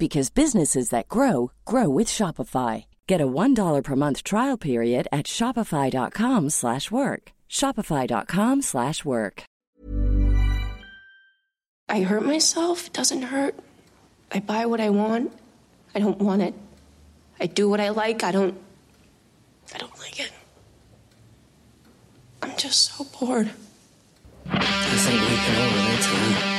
because businesses that grow grow with Shopify. Get a $1 per month trial period at Shopify.com slash work. Shopify.com slash work. I hurt myself, it doesn't hurt. I buy what I want. I don't want it. I do what I like. I don't I don't like it. I'm just so bored. I think we can all relate to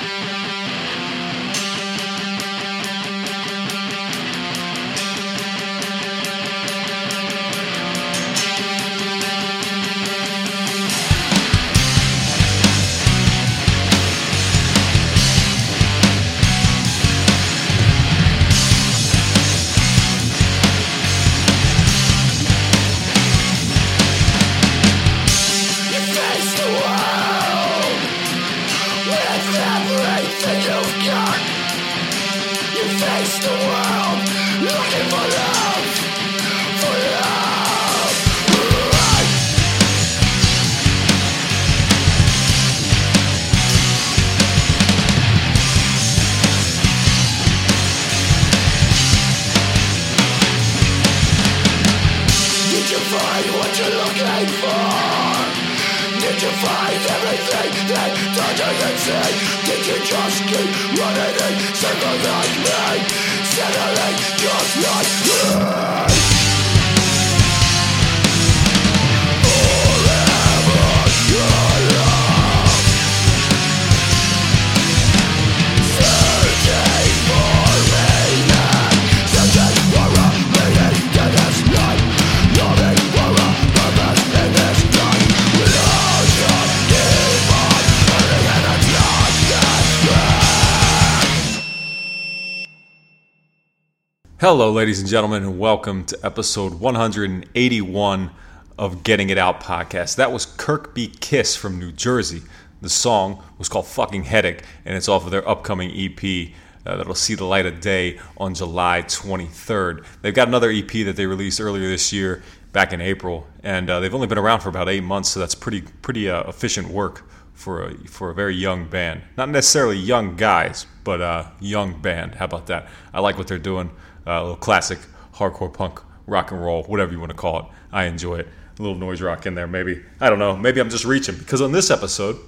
Hello, ladies and gentlemen, and welcome to episode 181 of Getting It Out podcast. That was Kirk B. Kiss from New Jersey. The song was called Fucking Headache, and it's off of their upcoming EP uh, that'll see the light of day on July 23rd. They've got another EP that they released earlier this year, back in April, and uh, they've only been around for about eight months, so that's pretty pretty uh, efficient work for a, for a very young band. Not necessarily young guys, but uh, young band. How about that? I like what they're doing. Uh, a little classic hardcore punk, rock and roll, whatever you want to call it. I enjoy it. A little noise rock in there, maybe. I don't know. Maybe I'm just reaching because on this episode,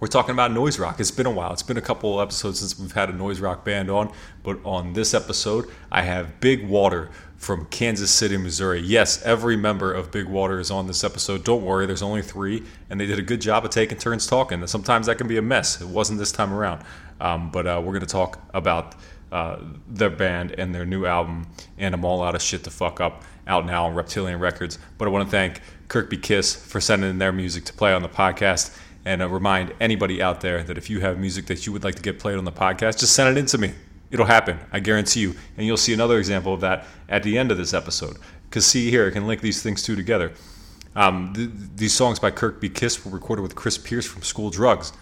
we're talking about noise rock. It's been a while. It's been a couple episodes since we've had a noise rock band on, but on this episode, I have Big Water from Kansas City, Missouri. Yes, every member of Big Water is on this episode. Don't worry, there's only three, and they did a good job of taking turns talking. Sometimes that can be a mess. It wasn't this time around, um, but uh, we're going to talk about uh, their band and their new album, and I'm all out of shit to fuck up, out now on Reptilian Records. But I want to thank Kirk B. Kiss for sending their music to play on the podcast and uh, remind anybody out there that if you have music that you would like to get played on the podcast, just send it in to me. It'll happen, I guarantee you. And you'll see another example of that at the end of this episode. Because see here, I can link these things two together. Um, th- these songs by Kirk B. Kiss were recorded with Chris Pierce from School Drugs.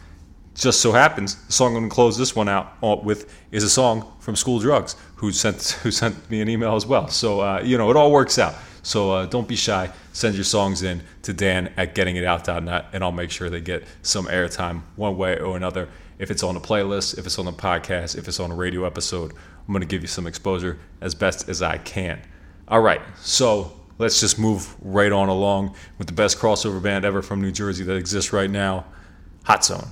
Just so happens, the song I'm going to close this one out uh, with is a song from School Drugs, who sent who sent me an email as well. So uh, you know, it all works out. So uh, don't be shy. Send your songs in to Dan at gettingitout.net, and I'll make sure they get some airtime one way or another. If it's on a playlist, if it's on a podcast, if it's on a radio episode, I'm going to give you some exposure as best as I can. All right, so let's just move right on along with the best crossover band ever from New Jersey that exists right now, Hot Zone.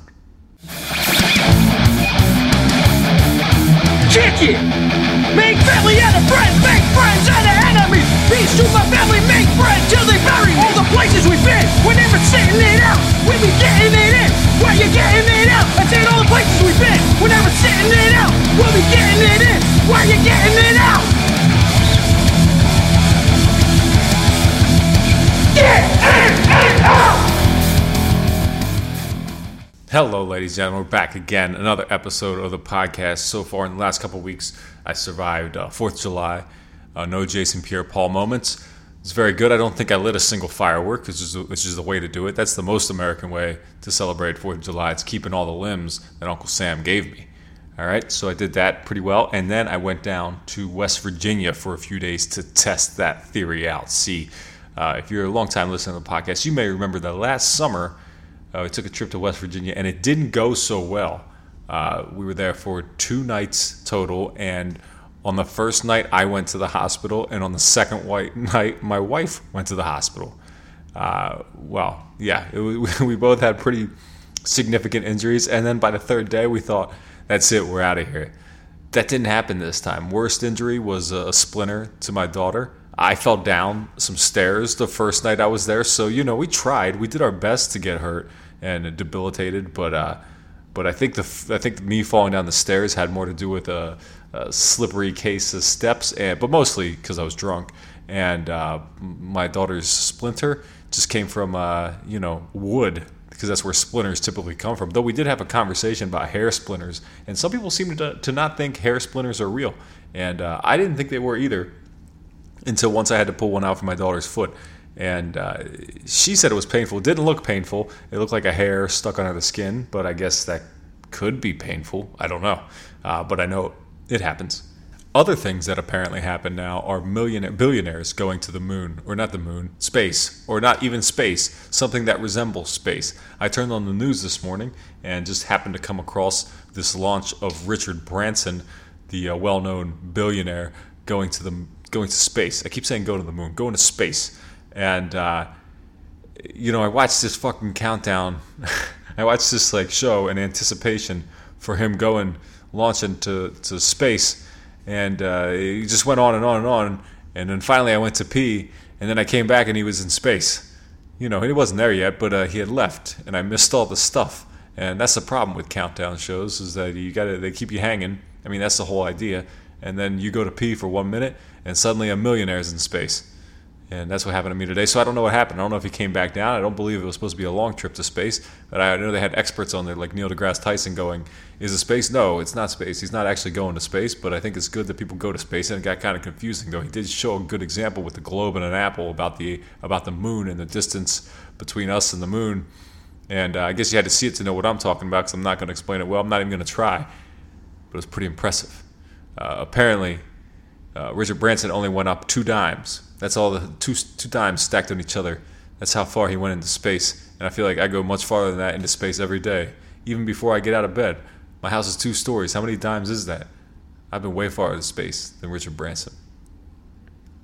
It! Make family out of friends, make friends out of enemies. Peace to my family, make friends till they bury. All the places we've been, we're never sitting it out. We be Hello, ladies and gentlemen. We're back again. Another episode of the podcast. So far, in the last couple weeks, I survived uh, 4th of July. Uh, no Jason Pierre Paul moments. It's very good. I don't think I lit a single firework, which is, which is the way to do it. That's the most American way to celebrate 4th of July. It's keeping all the limbs that Uncle Sam gave me. All right, so I did that pretty well. And then I went down to West Virginia for a few days to test that theory out. See, uh, if you're a long time listener to the podcast, you may remember that last summer uh, we took a trip to West Virginia and it didn't go so well. Uh, we were there for two nights total, and on the first night, I went to the hospital, and on the second white night, my wife went to the hospital. Uh, well, yeah, we both had pretty significant injuries, and then by the third day, we thought, that's it, we're out of here. That didn't happen this time. Worst injury was a splinter to my daughter. I fell down some stairs the first night I was there, so you know we tried. We did our best to get hurt and debilitated, but uh, but I think the I think me falling down the stairs had more to do with a, a slippery case of steps, and but mostly because I was drunk. And uh, my daughter's splinter just came from uh, you know wood because that's where splinters typically come from. Though we did have a conversation about hair splinters, and some people seem to, to not think hair splinters are real, and uh, I didn't think they were either until once I had to pull one out from my daughter's foot. And uh, she said it was painful. It didn't look painful. It looked like a hair stuck under the skin, but I guess that could be painful. I don't know. Uh, but I know it happens. Other things that apparently happen now are millionaire, billionaires going to the moon, or not the moon, space, or not even space, something that resembles space. I turned on the news this morning and just happened to come across this launch of Richard Branson, the uh, well known billionaire, going to the going to space. I keep saying go to the moon, going to space. And, uh, you know, I watched this fucking countdown. I watched this like show in anticipation for him going launching to, to space. And uh, he just went on and on and on. And then finally I went to pee. And then I came back and he was in space. You know, he wasn't there yet, but uh, he had left. And I missed all the stuff. And that's the problem with countdown shows is that you got to they keep you hanging. I mean, that's the whole idea. And then you go to pee for one minute, and suddenly a millionaire's in space. And that's what happened to me today. So I don't know what happened. I don't know if he came back down. I don't believe it was supposed to be a long trip to space. But I know they had experts on there like Neil deGrasse Tyson going, Is it space? No, it's not space. He's not actually going to space. But I think it's good that people go to space. And it got kind of confusing, though. He did show a good example with the globe and an apple about the, about the moon and the distance between us and the moon. And uh, I guess you had to see it to know what I'm talking about because I'm not going to explain it well. I'm not even going to try. But it was pretty impressive. Uh, apparently, uh, Richard Branson only went up two dimes. That's all the two two dimes stacked on each other. That's how far he went into space. And I feel like I go much farther than that into space every day, even before I get out of bed. My house is two stories. How many dimes is that? I've been way farther into space than Richard Branson.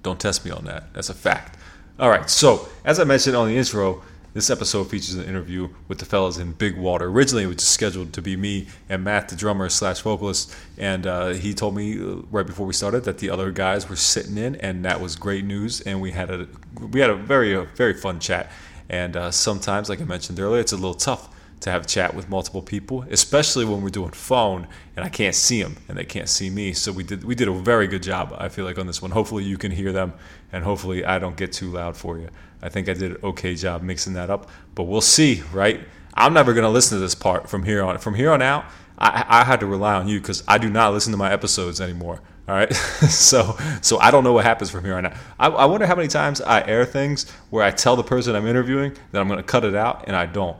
Don't test me on that. That's a fact. All right. So as I mentioned on the intro, this episode features an interview with the fellas in Big Water. Originally, it was scheduled to be me and Matt, the drummer slash vocalist, and uh, he told me uh, right before we started that the other guys were sitting in, and that was great news. And we had a we had a very a very fun chat. And uh, sometimes, like I mentioned earlier, it's a little tough to have a chat with multiple people, especially when we're doing phone and I can't see them and they can't see me. So we did we did a very good job. I feel like on this one. Hopefully you can hear them, and hopefully I don't get too loud for you. I think I did an okay job mixing that up, but we'll see, right? I'm never gonna listen to this part from here on. From here on out, I, I had to rely on you because I do not listen to my episodes anymore. All right, so so I don't know what happens from here on out. I, I wonder how many times I air things where I tell the person I'm interviewing that I'm gonna cut it out and I don't.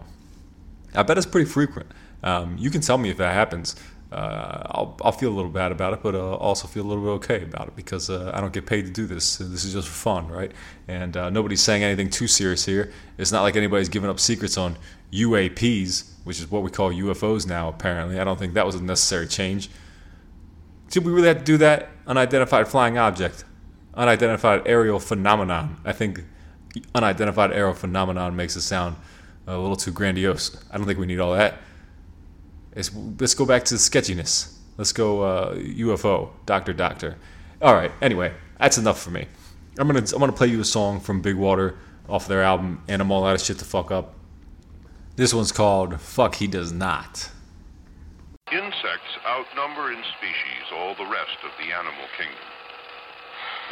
I bet it's pretty frequent. Um, you can tell me if that happens uh, I'll, I'll feel a little bad about it, but uh, also feel a little bit okay about it because uh, I don't get paid to do this. This is just for fun, right? And uh, nobody's saying anything too serious here. It's not like anybody's giving up secrets on UAPs, which is what we call UFOs now, apparently. I don't think that was a necessary change. Did we really have to do that? Unidentified flying object, unidentified aerial phenomenon. I think unidentified aerial phenomenon makes it sound a little too grandiose. I don't think we need all that. It's, let's go back to the sketchiness. Let's go uh, UFO, Doctor Doctor. All right. Anyway, that's enough for me. I'm gonna I'm gonna play you a song from Big Water off their album Animal Out of Shit to Fuck Up. This one's called Fuck He Does Not. Insects outnumber in species all the rest of the animal kingdom.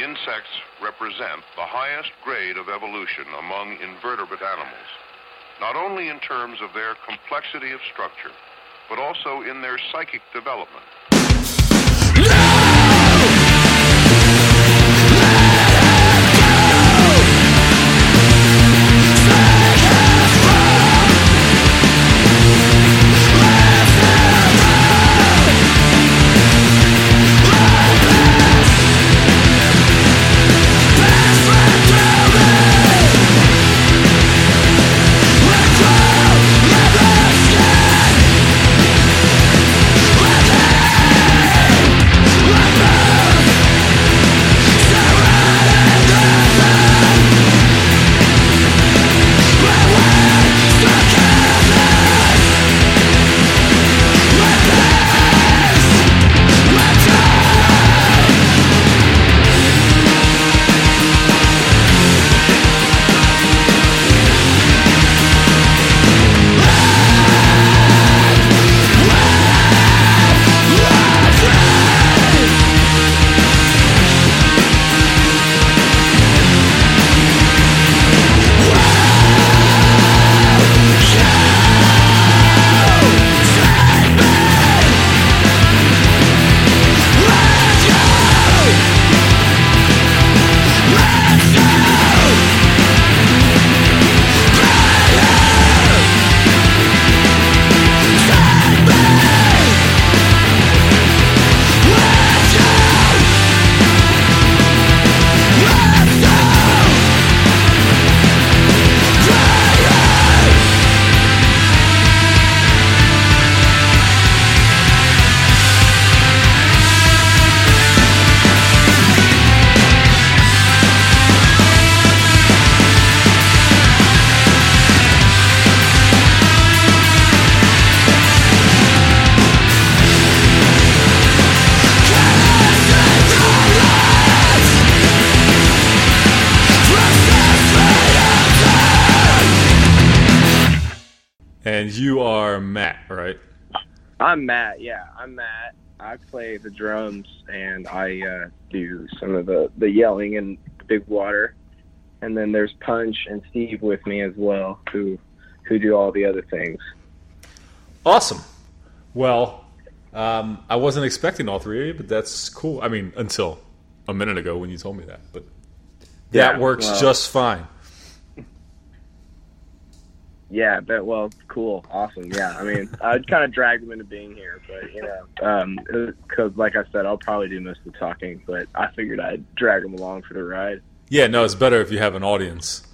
Insects represent the highest grade of evolution among invertebrate animals, not only in terms of their complexity of structure, but also in their psychic development. And you are Matt, right? I'm Matt. Yeah, I'm Matt. I play the drums and I uh, do some of the the yelling and the big water. And then there's Punch and Steve with me as well, who who do all the other things. Awesome. Well, um, I wasn't expecting all three of you, but that's cool. I mean, until a minute ago when you told me that, but that Yeah, works well- just fine. Yeah, but well, cool, awesome. Yeah, I mean, I kind of dragged them into being here, but you know, um, because like I said, I'll probably do most of the talking, but I figured I'd drag them along for the ride. Yeah, no, it's better if you have an audience.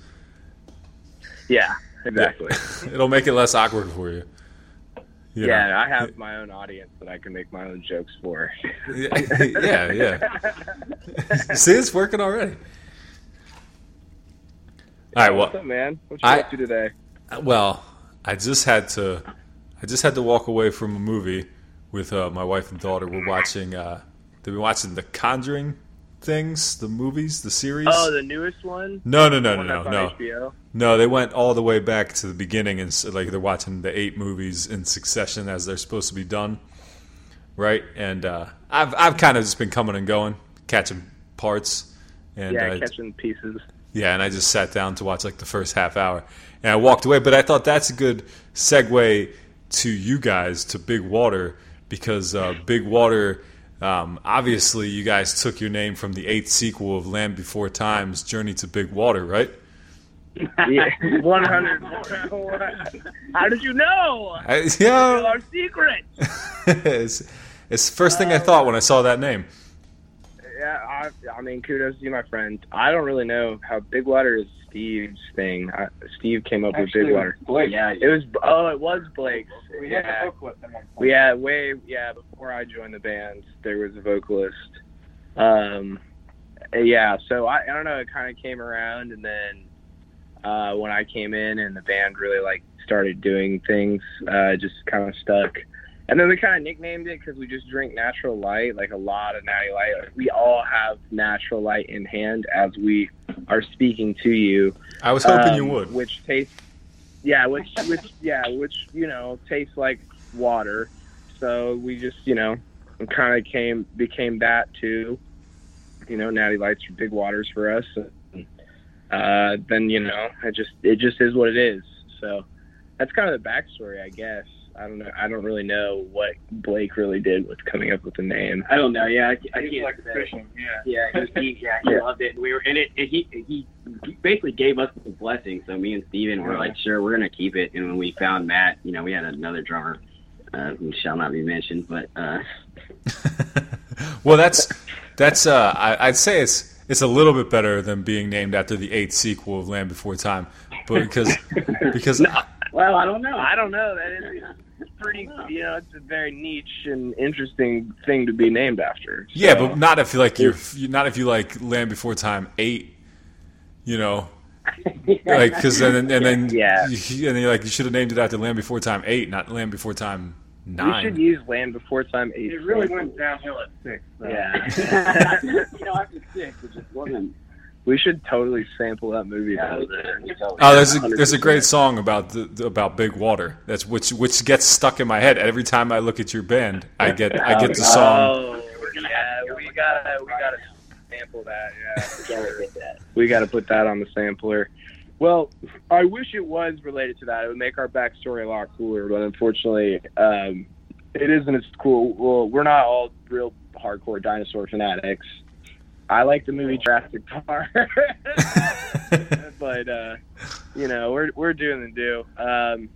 Yeah, exactly. It'll make it less awkward for you. You know? Yeah, I have my own audience that I can make my own jokes for. yeah, yeah. See, it's working already. All right, What's up, man? What you I- up to today? Well, I just had to, I just had to walk away from a movie with uh, my wife and daughter. We're watching, uh, they've been watching the Conjuring things, the movies, the series. Oh, the newest one. no, no, no, The no, no, no. HBO? No, they went all the way back to the beginning, and like they're watching the eight movies in succession as they're supposed to be done, right? And uh, I've I've kind of just been coming and going, catching parts, and Yeah, uh, catching pieces. Yeah, and I just sat down to watch like the first half hour, and I walked away. But I thought that's a good segue to you guys to Big Water because uh, Big Water. Um, obviously, you guys took your name from the eighth sequel of Land Before Time's Journey to Big Water, right? Yeah, one hundred. How did you know? I, yeah, Our secret. it's, it's the first thing I thought when I saw that name. Yeah, I, I mean, kudos to you, my friend. I don't really know how Big Water is Steve's thing. I, Steve came up with Big Water. Yeah, it was. Oh, it was Blake's. We had a vocalist one We had way yeah before I joined the band there was a vocalist. Um, yeah, so I, I don't know. It kind of came around, and then uh, when I came in and the band really like started doing things, uh, just kind of stuck. And then we kind of nicknamed it because we just drink natural light, like a lot of natty light. Like, we all have natural light in hand as we are speaking to you. I was hoping you um, would. Which tastes, yeah, which which yeah, which you know tastes like water. so we just you know kind of came became that too. You know, Natty Lights are big waters for us. Uh, then you know, it just it just is what it is. So that's kind of the backstory, I guess. I don't know. I don't really know what Blake really did with coming up with the name. I don't know. Yeah, I, I can't like say. fishing, yeah. Yeah, he, he, yeah, he Yeah. loved it. And we were, in it, and he, he basically gave us the blessing. So me and Steven were like, sure, we're gonna keep it. And when we found Matt, you know, we had another drummer, uh, who shall not be mentioned, but uh, well, that's that's. Uh, I, I'd say it's it's a little bit better than being named after the eighth sequel of Land Before Time, but because because well, I don't know. I don't know. That is pretty. You know, it's a very niche and interesting thing to be named after. yeah, but not if you like you're not if you like Land Before Time eight. You know, like because then and then Yeah. you, and then you're like you should have named it after Land Before Time eight, not Land Before Time we nine. should use Land Before Time eight. It really went downhill at six. So. Yeah. you know, after six, it just wasn't. We should totally sample that movie. Oh, there's a, there's a great song about the, about big water. That's which which gets stuck in my head every time I look at your band. I get I get the song. Oh, yeah, we gotta we gotta sample that. Yeah, for sure. We gotta put that on the sampler. Well, I wish it was related to that. It would make our backstory a lot cooler, but unfortunately, um, it isn't as cool. Well, we're not all real hardcore dinosaur fanatics. I like the movie Jurassic Park, but uh, you know we're we're doing the do. Um,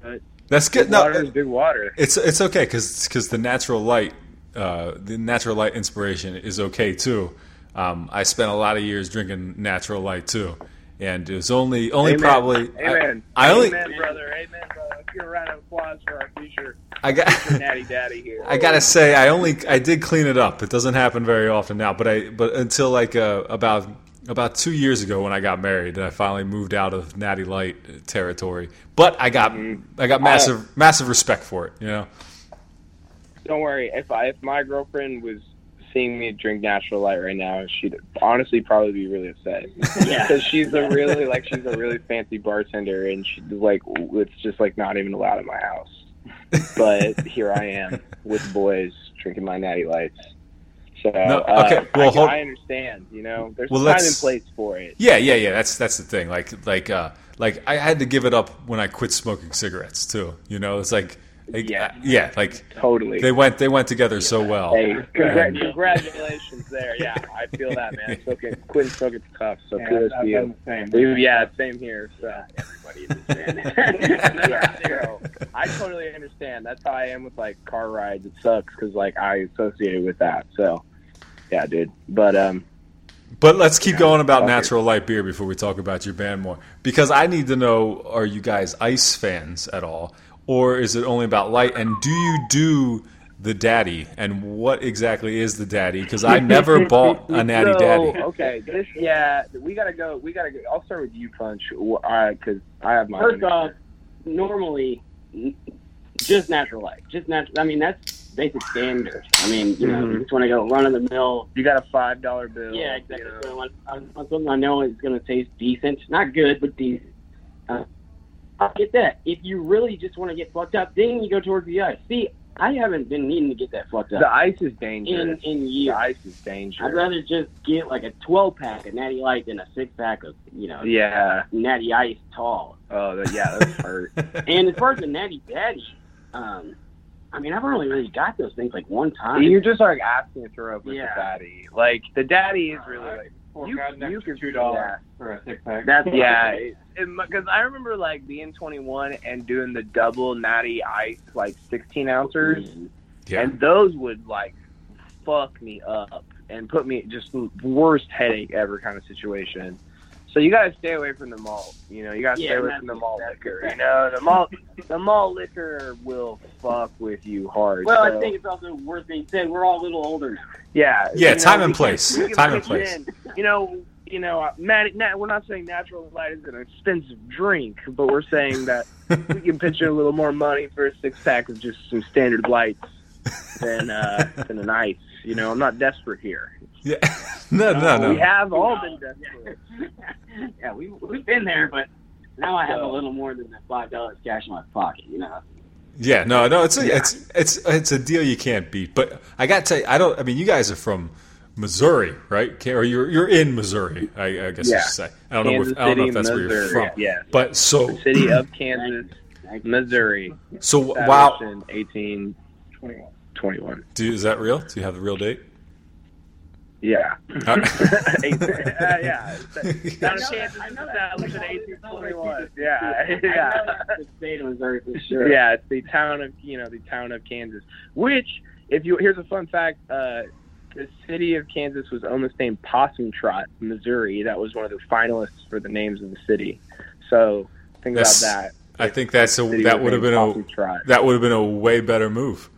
but That's good. No, water big water. It's it's okay because because the natural light, uh, the natural light inspiration is okay too. Um, I spent a lot of years drinking natural light too, and it was only only Amen. probably Amen. I, I only Amen, brother. Amen, brother. Let's give a round of applause for our future I got natty daddy here. I gotta say I only I did clean it up. It doesn't happen very often now, but I but until like uh, about about two years ago when I got married, I finally moved out of Natty Light territory. But I got Mm-hmm. I got massive massive respect for it. You know. Don't worry. If I if my girlfriend was seeing me drink natural light right now, she'd honestly probably be really upset. Yeah. Because she's a really like she's a really fancy bartender, and she's like it's just like not even allowed in my house. But here I am with boys drinking my natty lights. So No, uh, okay, well, I, hold- I understand. You know, there's Well, time let's- and place for it. Yeah, yeah, yeah. That's that's the thing. Like like uh like I had to give it up when I quit smoking cigarettes too. You know, it's like, like Yeah. yeah, like Totally. they went they went together so well. Hey, congra- And- congratulations there. Yeah, I feel that, man. Smoking, quitting smoking's tough, so Yeah, kudos to done you. the same. Yeah, same here. So. Everybody in this band. yeah, so I totally understand. That's how I am with like car rides. It sucks because like I associate with that. So, yeah, dude. But um, But let's keep going about natural light beer before we talk about your band more. Because I need to know are you guys ice fans at all? Or is it only about light? And do you do the daddy? And what exactly is the daddy? Because I never bought a natty so, daddy. Okay, this yeah, we gotta go. We gotta go. I'll start with you, Punch. Because I have my First off, normally just natural light, just natural. I mean, that's basic standard. I mean, you know, Mhm. you just want to go run of the mill. you got a five dollar bill. Yeah, exactly. you know. So I want, I want something I know is going to taste decent, not good, but decent. Uh, I get that. If you really just want to get fucked up, then you go towards the ice. See, I haven't been needing to get that fucked up. The ice is dangerous. in the years. ice is dangerous. I'd rather just get like a 12 pack of Natty Light than a six pack of you know Yeah. Natty Ice tall. Oh, yeah, that's hurt. And as far as the Natty Daddy, um, I mean, I've only really got those things like one time. You're just like asking to throw up with Yeah. the daddy. Like the daddy is really like Four You- God, you next could- two dollars yeah. for a six pack. That's yeah, because I remember like being 21 and doing the double natty ice like 16 ounces, Yeah. and those would like fuck me up and put me just the worst headache ever kind of situation. So you gotta stay away from the malt. You know, you gotta Yeah, stay away from the malt that's- liquor. You know, the malt the malt liquor will fuck with you hard. Well, so- I think it's also worth being said. We're all a little older now. Yeah, Yeah, you know, time and place. Time and place. in. You know, you know, uh, Matt, we're not saying natural light is an expensive drink, but we're saying that we can pitch in a little more money for a six pack of just some standard lights than uh, than an ice. You know, I'm not desperate here. Yeah. no, no, no. We have all been desperate. yeah, we we've been there, but now I have a little more than that five dollars cash in my pocket. You know. Yeah, no, no, it's a, it's it's it's a deal you can't beat. But I got to I don't. I mean, you guys are from Missouri, right? Or you're you're in Missouri, I, I guess Yeah. you should say. I don't know. Kansas If, I don't know if that's where you're from. yeah. But so The city of Kansas, Missouri. so wow, in 1821. do you, is that real? Do you have the real date? Yeah. Uh, Uh, yeah. Town of Kansas established in 1821. Yeah. Yeah. The state of Missouri for sure. Yeah, it's the town of you know the town of Kansas. Which, if you here's a fun fact, uh, the city of Kansas was almost named Possum Trot, Missouri. That was one of the finalists for the names of the city. So think That's- about that. I think that's a that would have been a Trot. that would have been a way better move.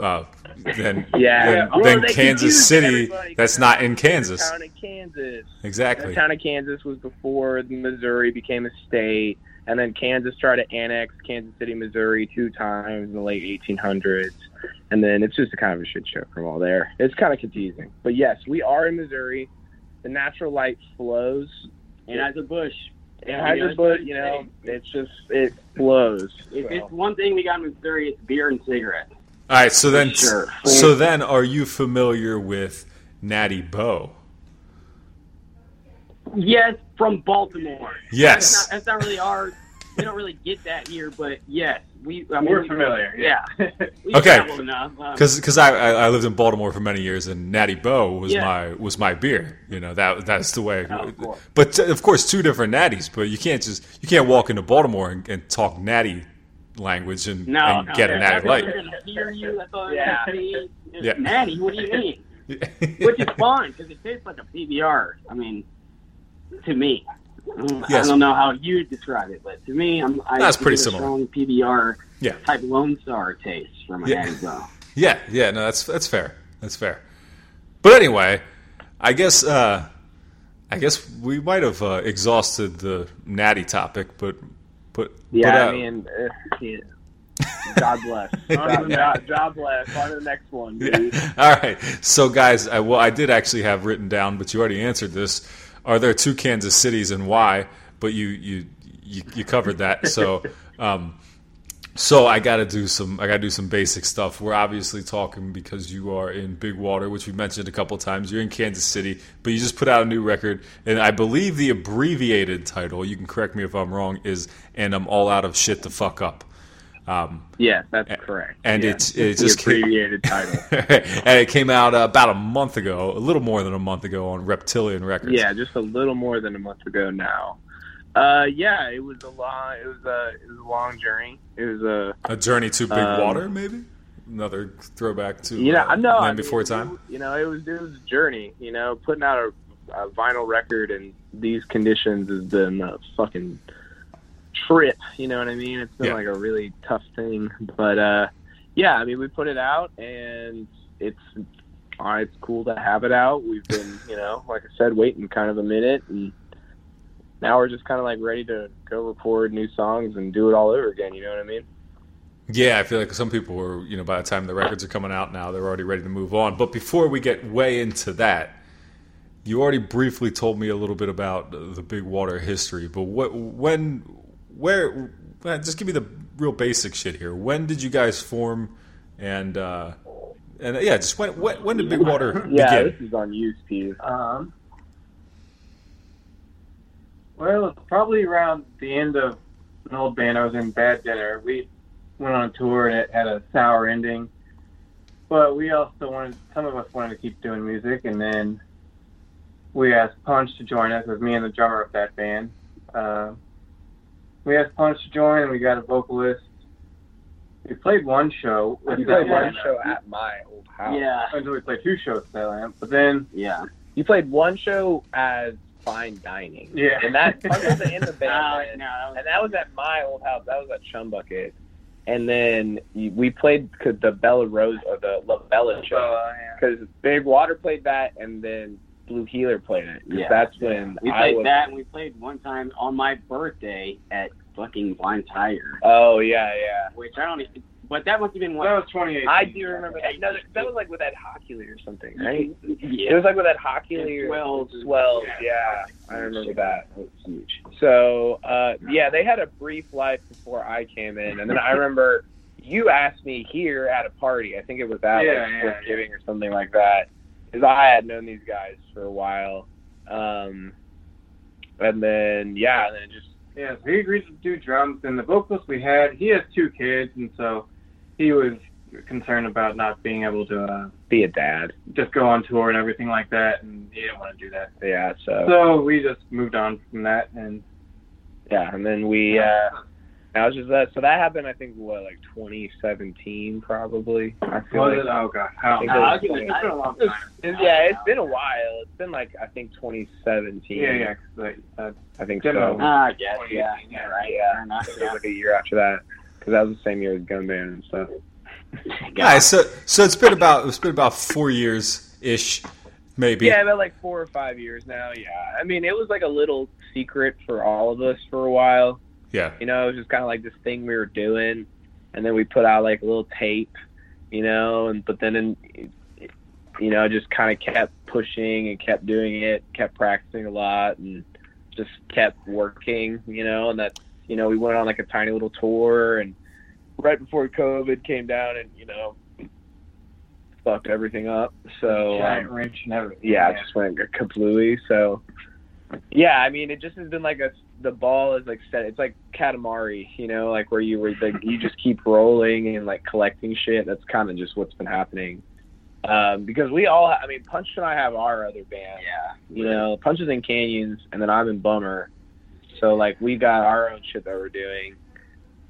Uh, than Yeah. than, Well, than Kansas City. everybody. That's not in Kansas. Town of Kansas. Exactly. The town of Kansas was before Missouri became a state, and then Kansas tried to annex Kansas City, Missouri, two times in the late 1800s, and then it's just a kind of a shit show from all there. It's kind of confusing, but yes, we are in Missouri. The natural light flows. And Anheuser-Busch, It has a but you know, it's just it flows. if So. it's one thing we got in Missouri, it's beer and cigarettes. All right, so then, sure. so then, are you familiar with Natty Bo? Yes, from Baltimore. Yes. That's not, that's not really our. We don't really get that here, but yes, we. I mean, We're we- familiar, Yeah. we Okay. travel enough. Um, Because I, I I lived in Baltimore for many years, and Natty Bo was Yeah. my was my beer. You know that that's the way. Oh, of. But of course, two different natties. But you can't just you can't walk into Baltimore and, and talk natty language and, no, and no, get a they're- natty they're light. hear you. That's all Yeah. they're gonna see. Yeah. Natty, what do you mean? Which is fine because it tastes like a PBR. I mean, to me. Yes. I don't know how you describe it, but to me, I'm, I That's get pretty a similar. strong PBR Yeah. type Lone Star taste from a Yeah. Natty Bo. Yeah, yeah, no, that's that's fair. That's fair. But anyway, I guess uh, I guess we might have uh, exhausted the natty topic, but but Yeah, but, uh, I mean, uh, yeah. God bless. God, God, God bless. On to the next one, dude. Yeah. All right. So, guys, I, well, I did actually have written down, but you already answered this. Are there two Kansas cities and why? But you you you, you covered that. So, um, so I got to do some I got to do some basic stuff. We're obviously talking because you are in Big Water, which we mentioned a couple times. You're in Kansas City, but you just put out a new record, and I believe the abbreviated title. You can correct me if I'm wrong. Is and I'm all out of shit to fuck up. Um, Yes, that's correct. and Yeah. it's it the just came- abbreviated title. and it came out uh, about a month ago, a little more than a month ago on Reptilian Records. Yeah, just a little more than a month ago now. Uh, yeah, it was a long. It was a it was a long journey. It was a A journey to Big Um, Water, maybe another throwback to you know uh, no I mean, Before it- Time. You know, it was it was a journey. You know, putting out a, a vinyl record in these conditions has been a fucking trip. You know what I mean? It's been Yeah. like a really tough thing, but uh, yeah, I mean, we put it out and it's. Uh, it's cool to have it out. We've been, you know, like I said, waiting kind of a minute, and now we're just kind of like ready to go record new songs and do it all over again. You know what I mean? Yeah, I feel like some people were, you know, by the time the records are coming out now, they're already ready to move on. But before we get way into that, you already briefly told me a little bit about the Big Water history. But what, when, where, uh, just give me the real basic shit here. When did you guys form? And uh, and uh, yeah, just when when, when did Big Water Yeah, begin? this is on you, Steve. Um, well, it's probably around the end of an old band I was in, Bad Dinner. We went on a tour and it had a sour ending, but we also wanted, some of us wanted to keep doing music, and then we asked Punch to join us. It was me and the drummer of that band. Uh, we asked Punch to join, and we got a vocalist. We played one show. with You played one band. show at my old house. Yeah, Until we played two shows at that lamp, but then yeah. You played one show as fine dining. Yeah. And that was in the band. Uh, no, that was, and that was at my old house. That was at Chumbucket. And then we played c- the Bella Rose or the La Bella show uh, yeah. because Big Water played that, and then Blue Healer played it. 'Cause Yeah. that's when we I played was. that, and we played one time on my birthday at fucking Blind Tiger, Oh yeah, yeah. which I don't. Even, but that must have been that one. was 2018. I do remember that. No, that- that was like with Ed Hockley or something, right? It was like with that Hockley or Swells. Swells. Yeah, I remember that. That was huge. So uh, yeah, they had a brief life before I came in, and then I remember you asked me here at a party. I think it was at Yeah, like yeah, Thanksgiving or something like that. Because I had known these guys for a while, um, and then yeah, and then just Yeah, so he agreed to do drums, and the vocalist we had, he has two kids, and so he was concerned about not being able to uh, be a dad. just go on tour and everything like that, and he didn't want to do that. Yeah, so So we just moved on from that, and yeah, and then we uh, that was just that. So that happened. I think what like 2017 probably. I feel was like. it? Oh god, how? I think Nah, it was I'll give it- it's been a long time. It's- yeah, it's been a while. It's been like I think 2017. Yeah, yeah. 'cause they, uh, I think so. Ah, I guess, yeah, yeah, right. Yeah, Fair enough, it was like a year after that because that was the same year as Gun Band and stuff. Yeah, so so it's been about it's been about four years ish, maybe. Yeah, about like four or five years now. Yeah, I mean, it was like a little secret for all of us for a while. Yeah. You know, it was just kind of like this thing we were doing, and then we put out like a little tape, you know, and but then, in, you know, just kind of kept pushing and kept doing it, kept practicing a lot, and just kept working, you know, and that's, you know, we went on like a tiny little tour, and right before COVID came down, and you know, fucked everything up. So giant um, wrench and everything. yeah, it just went completely. So, yeah, I mean, it just has been like a the ball is like set. It's like Katamari, you know, like where you were like you just keep rolling and like collecting shit. That's kind of just what's been happening. Um, because we all, I mean, Punch and I have our other band. Yeah. You know, Punches and Canyons, and then I'm in Bummer. So like we got our own shit that we're doing.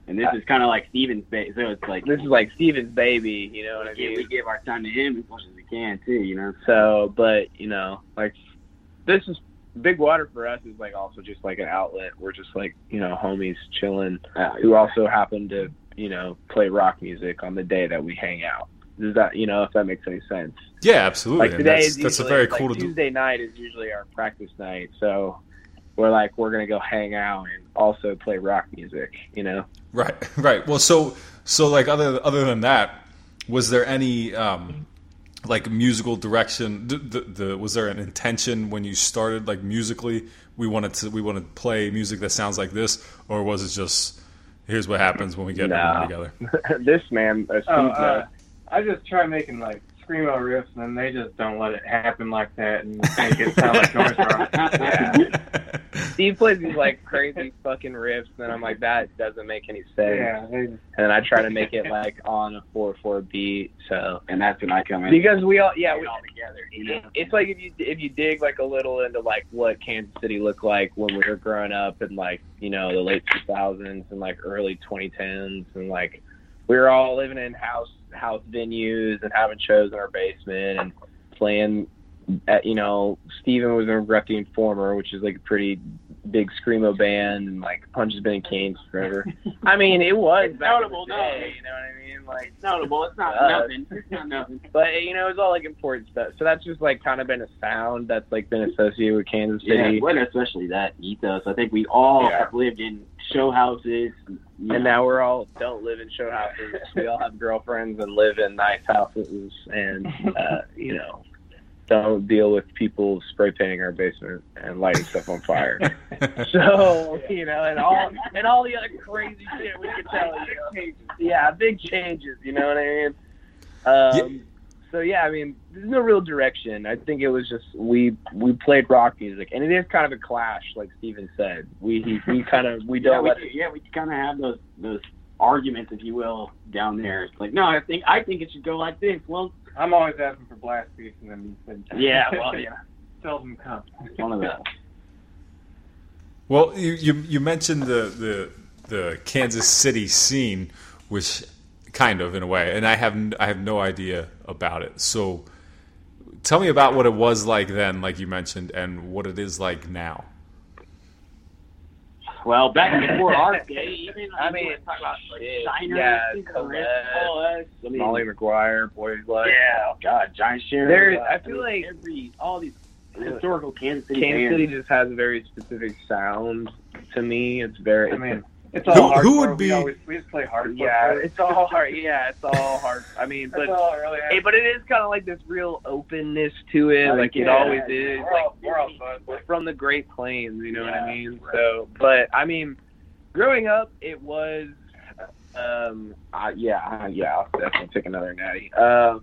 And this is kind of like Steven's baby. So it's like This is like Steven's baby, you know what I we give, mean? we give our time to him as much as we can too. You know. So, but you know, like this is Big Water for us is like also just like an outlet. We're just like you know homies chilling, Uh, who also happen to you know play rock music on the day that we hang out. Does that you know if that makes any sense? Yeah, absolutely. Like today that's, is that's a usually- very like cool to do. Tuesday night is usually our practice night, so we're like we're gonna go hang out and also play rock music. You know. Right, right. Well, so so like other other than that, was there any um, like musical direction? The, the, the was there an intention when you started like musically? We wanted to we want to play music that sounds like this, or was it just here's what happens when we get No. together? this man, uh, Oh, uh, I just try making like screamo riffs, and then they just don't let it happen like that, and make it sound like noise rock. Yeah. Steve plays these like crazy fucking riffs, and I'm like, that doesn't make any sense. Yeah, And then I try to make it like on a four four beat. So And that's when I come in. because we all yeah we, all together. You know. it's like if you if you dig like a little into like what Kansas City looked like when we were growing up in like you know the late 2000s and like early 2010s and like we were all living in house house venues and having shows in our basement and playing at you know Steven was in the Informer which is like a pretty big screamo band and like Punch has been in Canes forever. I mean it was It's back in the notable, no. you know what I mean like It's notable. It's not Uh, nothing. It's not nothing. but you know, it's all like important stuff. So that's just like kind of been a sound that's like been associated with Kansas Yeah, City. well, especially that ethos. I think we all Yeah. have lived in show houses. know. and now we're all don't live in show houses. we all have girlfriends and live in nice houses, and uh, you know, don't deal with people spray painting our basement and lighting stuff on fire. So you know, and all and all the other crazy shit we could tell you. Yeah, big changes. You know what I mean? Um, So yeah, I mean, there's no real direction. I think it was just we we played rock music, and it is kind of a clash, like Steven said. We we kind of we don't we, let yeah, we kind of have those those arguments, if you will, down there. It's like, no, I think I think it should go like this. Well, I'm always asking for blast beats, and then you said, yeah, well, yeah, seldom come. one of those. Well, you, you you mentioned the, the the Kansas City scene, which kind of in a way, and I have n- I have no idea about it. So, tell me about what it was like then, like you mentioned, and what it is like now. Well, back before our day, even I I mean, talk about like shit, Shiner, yeah, Cigarette, Colette, all us. I mean, Molly McGuire, Boys Blood. yeah, oh God, Giant's Chair. There- uh, I feel mean, like- every all these historical Kansas City Kansas bands. City just has a very specific sound to me. It's very. I mean, it's Who- all hardcore. who would We be- always, we just play hardcore. yeah, it's all hard. Yeah, it's all hard. I mean, but really hey, but it is kind of like this real openness to it, like it Yeah. always is. We're Like all, we're all fun. we're from the Great Plains, you know what I mean? right. So, but I mean, growing up, it was Um, I, yeah, I- yeah, I'll definitely take another natty. Um,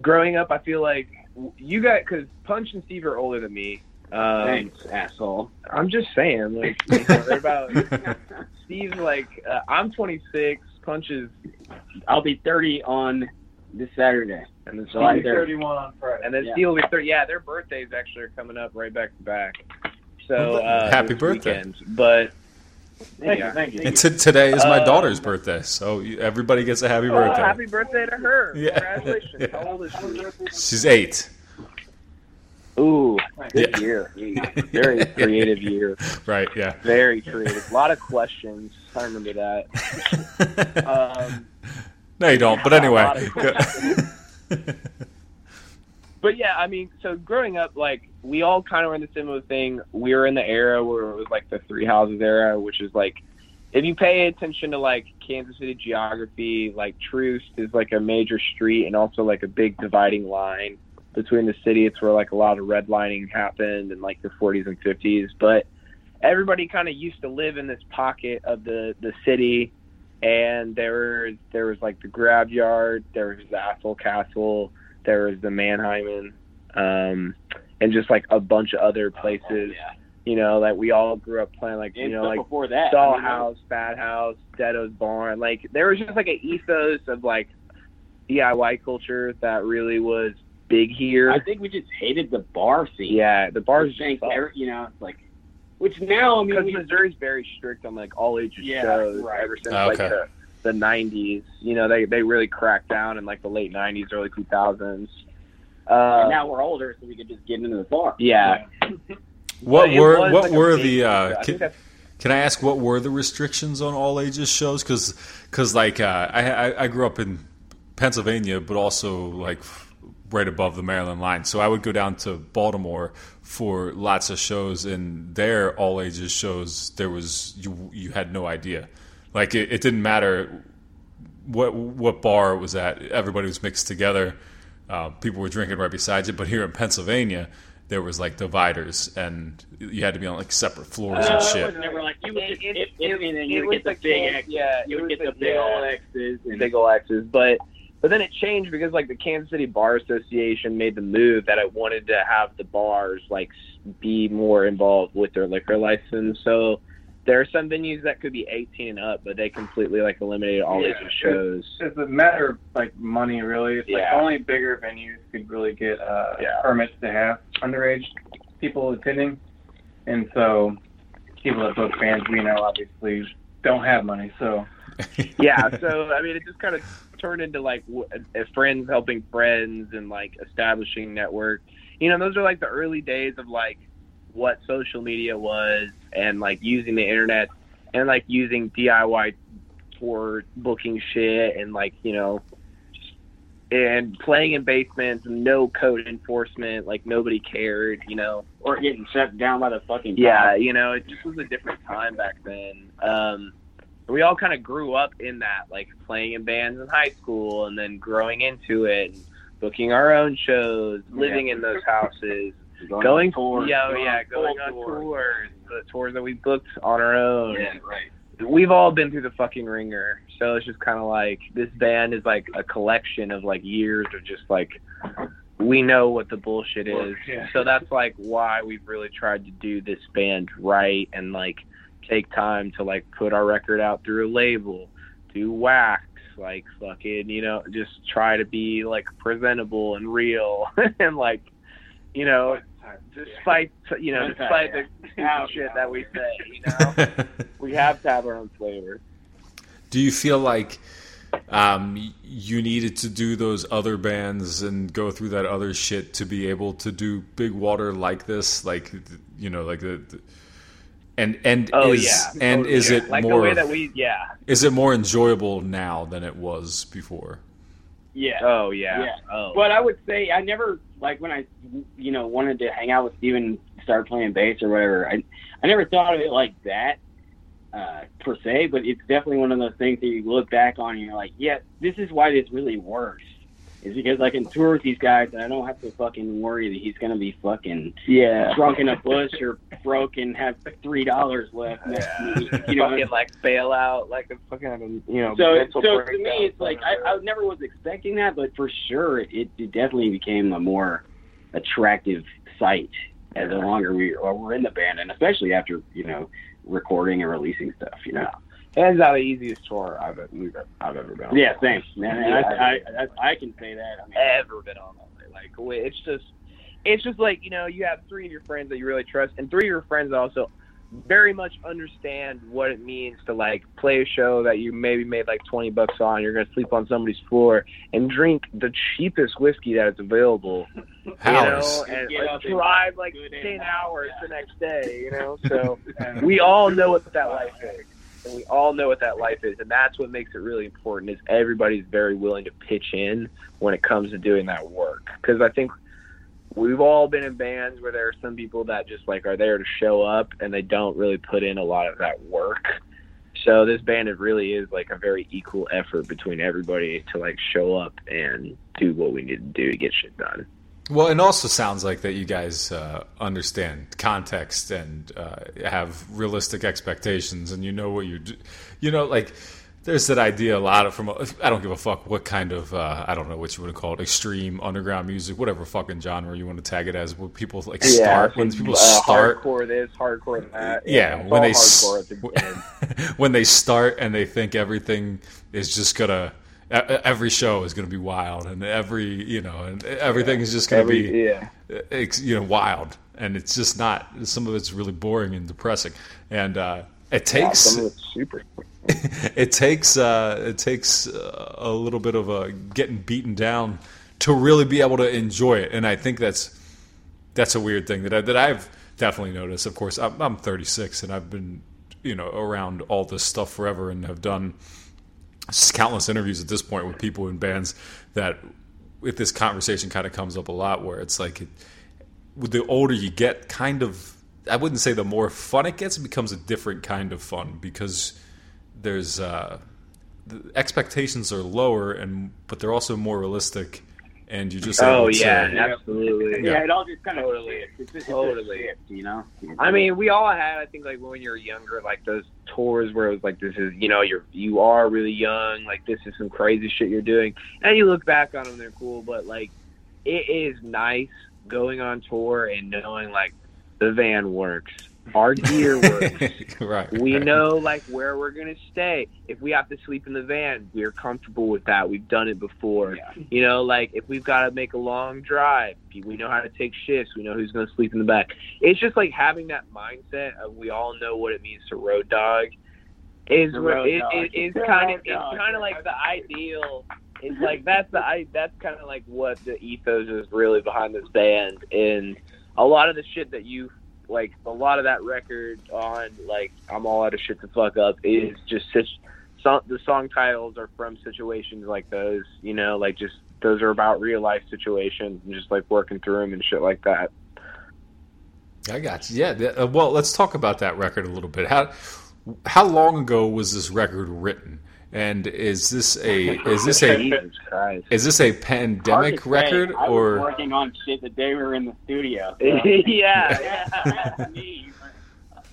growing up, I feel like you got because Punch and Steve are older than me. Um, Thanks, asshole. I'm just saying, like, you know, they're about Steve's like uh, I'm 26. Punch is I'll be 30 on this Saturday. and then July Steve, 3rd. 31 on Friday. and then Yeah. Steve will be 30. Yeah, their birthdays actually are coming up right back to back. So uh, Happy birthday. weekend. But Thank you, thank you. And t- today is my Um, daughter's birthday, so you- everybody gets a happy Oh, birthday. happy birthday to her! Yeah. Congratulations. How old is she? She's eight. Ooh, good Yeah. year. Very creative year. Right, yeah. Very creative. A lot of questions. I remember that. Um, no, you don't. But anyway. but yeah, I mean, so growing up, like we all kind of were in the similar thing. We were in the era where it was like the three houses era, which is like if you pay attention to like Kansas City geography, like Troost is like a major street and also like a big dividing line between the city. It's where like a lot of redlining happened in like the 40s and 50s. But everybody kind of used to live in this pocket of the the city, and there was there was like the graveyard, there was the Athol Castle, there was the Mannheimen, um, and just like a bunch of other places. yeah. You know, that we all grew up playing, like you And know, like before that. Dollhouse, Bad House, Deado's Barn. Like there was just like an ethos of like DIY culture that really was big here. I think we just hated the bar scene. yeah, the bars Just think, every- you know, it's like, which now, I mean, because Missouri's very strict on like all ages Yeah, shows right. ever since Oh, like the the '90s. You know, they they really cracked down in like the late '90s, early 2000s. Uh, and now we're older, so we could just get into the bar. yeah, What were was what like were the uh, think can, that's- can I ask what were the restrictions on all ages shows? Because like uh, I, I I grew up in Pennsylvania, but also like right above the Maryland line, so I would go down to Baltimore for lots of shows, and there all ages shows there was you you had no idea, like it, it didn't matter what what bar it was at. Everybody was mixed together. Uh, people were drinking right beside you. But here in Pennsylvania, there was like dividers, and you had to be on like separate floors Uh, and it shit. was never like you would It- just it- if, it- if, and then it you would was get the the big can- X. yeah, you it would was get the the- big yeah. old X's. And, big ol' X's, but but then it changed because like the Kansas City Bar Association made the move that it wanted to have the bars like be more involved with their liquor license. So there are some venues that could be 18 and up, but they completely like eliminated all Yeah. ages shows. It's a matter of like money, really. It's like only bigger venues could really get uh, Yeah. permits to have underage people attending, and so people that book bands we know obviously don't have money. So yeah, so I mean, it just kind of turned into like w- friends helping friends and like establishing network. You know, those are like the early days of like what social media was and like using the internet and like using DIY for booking shit and like you know and playing in basements no code enforcement like nobody cared you know or getting shut down by the fucking yeah, you know, it just was a different time back then. Um, we all kind of grew up in that, like playing in bands in high school, and then growing into it, and booking our own shows, living in those houses, going, going, on tours, yeah, oh, going yeah, on going on tours. tours, the tours that we booked on our own. Yeah, right. We've all been through the fucking ringer, so it's just kind of like this band is like a collection of like years of just like we know what the bullshit is. Yeah. So that's like why we've really tried to do this band right and like take time to like put our record out through a label, do wax, like fucking, you know, just try to be like presentable and real and like, you know, despite you know, despite the Yeah. shit that we say, you know, we have to have our own flavor. Do you feel like um, you needed to do those other bands and go through that other shit to be able to do Big Water like this? Like, you know, like the. the and and Oh is yeah, and totally. is it like more the way that we yeah is it more enjoyable now than it was before? Yeah. oh yeah, Yeah. oh But I would say I never like when I, you know, wanted to hang out with Steven, start playing bass or whatever. I, I never thought of it like that uh, per se, but it's definitely one of those things that you look back on and you're like, yeah, this is why this really works. Is because I can tour with these guys and I don't have to fucking worry that he's gonna be fucking Yeah. drunk in a bush or broke and have three dollars left next to me. You know, fucking like bail out, like a fucking you know. so mental so to me it's like I, I never was expecting that, but for sure it, it definitely became a more attractive sight as the longer we or we're in the band, and especially after you know recording and releasing stuff. You know. Hands out the easiest tour I've I've ever been on. Yeah, thanks, man. Yeah. I, I, I I can say that. I mean, ever been on all night. Like it's just it's just like, you know, you have three of your friends that you really trust and three of your friends that also very much understand what it means to like play a show that you maybe made like twenty bucks on, you're gonna sleep on somebody's floor and drink the cheapest whiskey that is available. Hours. You know, and Get like, drive like good ten and- hours the next day, you know? So we all know what that life is. And we all know what that life is, and that's what makes it really important. Is everybody's very willing to pitch in when it comes to doing that work? Because I think we've all been in bands where there are some people that just like are there to show up and they don't really put in a lot of that work. So this band it really is like a very equal effort between everybody to like show up and do what we need to do to get shit done. Well, it also sounds like that you guys uh, understand context and uh, have realistic expectations, and you know what you do. You know, like there's that idea a lot of from. I don't give a fuck what kind of uh, I don't know what you want to call it, extreme underground music, whatever fucking genre you want to tag it as. When people like start, when people uh, start, hardcore this, hardcore that. yeah, it's when they the when they start and they think everything is just gonna every show is gonna be wild and every you know and everything is just gonna be yeah. you know wild and it's just not some of it's really boring and depressing and uh, it takes some of it's super. it takes uh, it takes uh, a little bit of a getting beaten down to really be able to enjoy it, and I think that's that's a weird thing that I, that I've definitely noticed. Of course, I'm, I'm 36 and I've been you know around all this stuff forever and have done countless interviews at this point with people in bands that if this conversation kind of comes up a lot where it's like it, with the older you get kind of i wouldn't say the more fun it gets it becomes a different kind of fun because there's uh the expectations are lower and but they're also more realistic and you just Oh able to- yeah, absolutely. yeah, it all just kind of Totally. It's just, Totally. It's just shift, you know. I mean, we all had, I think, like when you're younger, like those tours where it was like, this is, you know, you're you are really young, like this is some crazy shit you're doing, and you look back on them, they're cool, but like, it is nice going on tour and knowing like the van works, our gear works. right We right. know like where we're gonna stay. If we have to sleep in the van, we're comfortable with that. We've done it before. You know, like if we've got to make a long drive, we know how to take shifts. We know who's gonna sleep in the back. It's just like having that mindset of we all know what it means to road dog. Is road it, dog. it, it's kind of it's kind of like the ideal. It's like that's the I that's kind of like what the ethos is really behind this band, and a lot of the shit that you like a lot of that record on like I'm all out of shit to fuck up is just such the song titles are from situations like those, you know, like just those are about real life situations and just like working through them and shit like that. I got you. Yeah. uh, Well, let's talk about that record a little bit. How how long ago was this record written? And is this a is this a is this a pandemic say. record I was or working on shit the day we were in the studio. so- yeah, yeah. Me.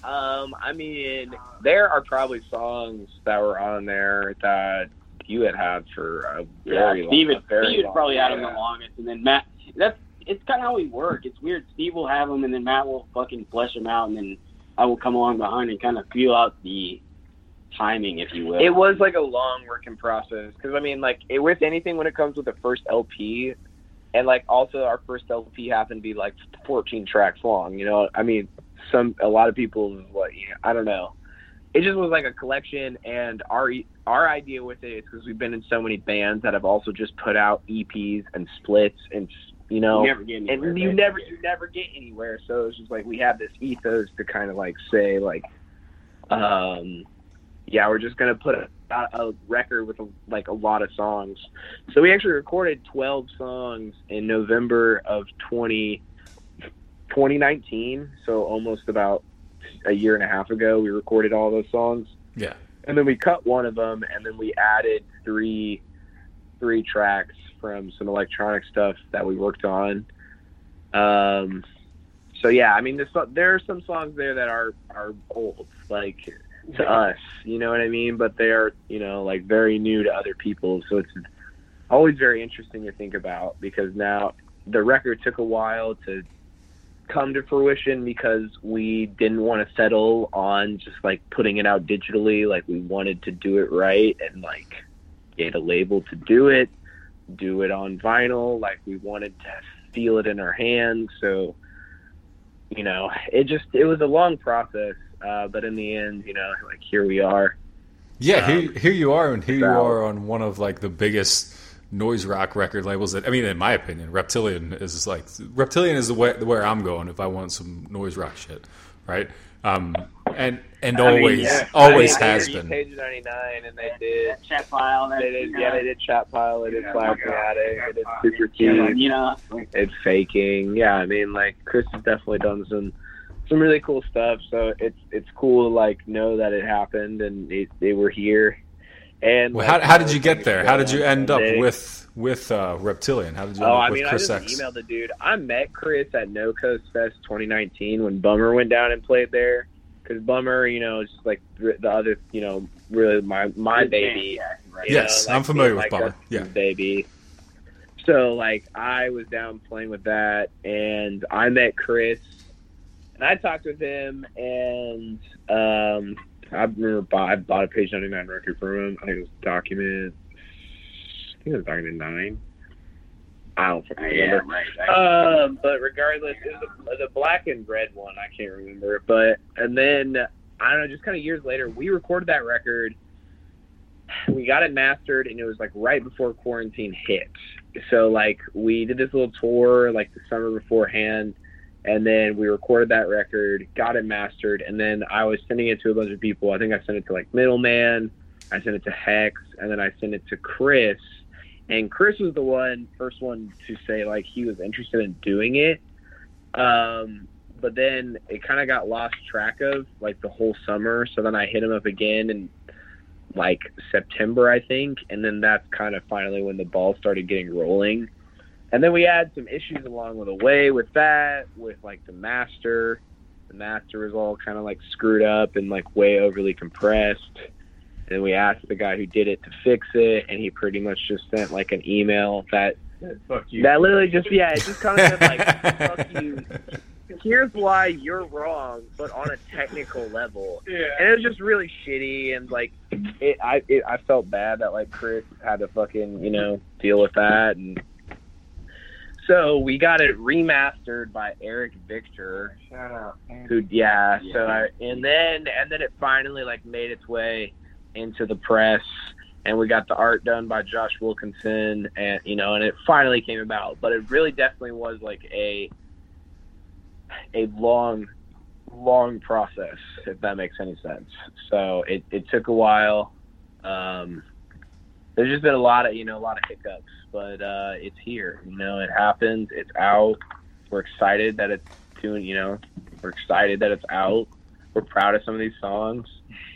Um, I mean, there are probably songs that were on there that you had had for a Yeah, very long, Steve, a very Steve long probably had time. them the longest, and then Matt. That's it's kind of how we work. It's weird. Steve will have them, and then Matt will fucking flesh them out, and then I will come along behind and kind of feel out the timing, if you will. It was like a long working process because I mean, like it, with anything when it comes with the first LP, and like also our first LP happened to be like 14 tracks long. You know, I mean, some a lot of people what you know, I don't know. It just was like a collection, and our our idea with it is because we've been in so many bands that have also just put out EPs and splits, and you know, You never get anywhere, and you right? never you never get anywhere. So it's just like we have this ethos to kind of like say like, um, yeah, we're just gonna put a, a record with a, like a lot of songs. So we actually recorded 12 songs in November of 20, 2019. So almost about a year and a half ago, we recorded all those songs yeah and then we cut one of them and then we added three three tracks from some electronic stuff that we worked on. Um, so yeah, I mean, there's, there are some songs there that are are old, like to us, you know what I mean? But they are, you know, like very new to other people. So it's always very interesting to think about because now the record took a while to come to fruition because we didn't want to settle on just like putting it out digitally. Like we wanted to do it right and like get a label to do it, do it on vinyl. Like we wanted to feel it in our hands. So, you know, it just, it was a long process. Uh, but in the end, you know, like here we are. Yeah, um, here, here you are, and here you are on one of like the biggest noise rock record labels that I mean, in my opinion, Reptilian is like Reptilian is the way where I'm going if I want some noise rock shit, right? Um, and and I always mean, yeah. always I mean, has been. Page ninety nine, and they did chat pile. They did yeah, they did chat pile. They did flag fanatic. They did super key. You know, it's faking. Yeah, I mean, like Chris has definitely done some some really cool stuff. So it's it's cool to like know that it happened and they, they were here and well, how, how did you get there? How did you end up with with uh, Reptilian? How did you? Oh, I mean, Chris I just emailed the dude. I met Chris at No Coast Fest 2019 when Bummer went down and played there. Because Bummer, you know, is just like the other, you know, really my my baby. Yes, know, like I'm familiar with like Bummer. Yeah, baby. So like I was down playing with that, and I met Chris, and I talked with him, and um, I remember bought, I bought a page 99 record from him. I think it was document. I think it was document nine. I don't remember. Yeah, right, Um, but regardless, it was the, the black and red one. I can't remember. But and then I don't know. Just kind of years later, we recorded that record. We got it mastered, and it was like right before quarantine hit. So like we did this little tour like the summer beforehand and then we recorded that record, got it mastered, and then I was sending it to a bunch of people. I think I sent it to like Middleman, I sent it to Hex, and then I sent it to Chris. And Chris was the one, first one to say like he was interested in doing it. Um, but then it kind of got lost track of like the whole summer. So then I hit him up again in like September, I think, and then that's kind of finally when the ball started getting rolling and then we had some issues along the way with that, with like the master. The master was all kind of like screwed up and like way overly compressed. And we asked the guy who did it to fix it, and he pretty much just sent like an email that that literally just yeah, it just kind of said like fuck you. Here's why you're wrong, but on a technical level. Yeah. And it was just really shitty, and like it, I it, I felt bad that like Chris had to fucking you know deal with that, and so we got it remastered by Eric Victor. Shout out. Who yeah, yeah. so I, and then and then it finally like made its way into the press and we got the art done by Josh Wilkinson and you know and it finally came about but it really definitely was like a a long long process if that makes any sense so it, it took a while um, there's just been a lot of you know a lot of hiccups but uh, it's here. You know, it happens. It's out. We're excited that it's doing. You know, we're excited that it's out. We're proud of some of these songs.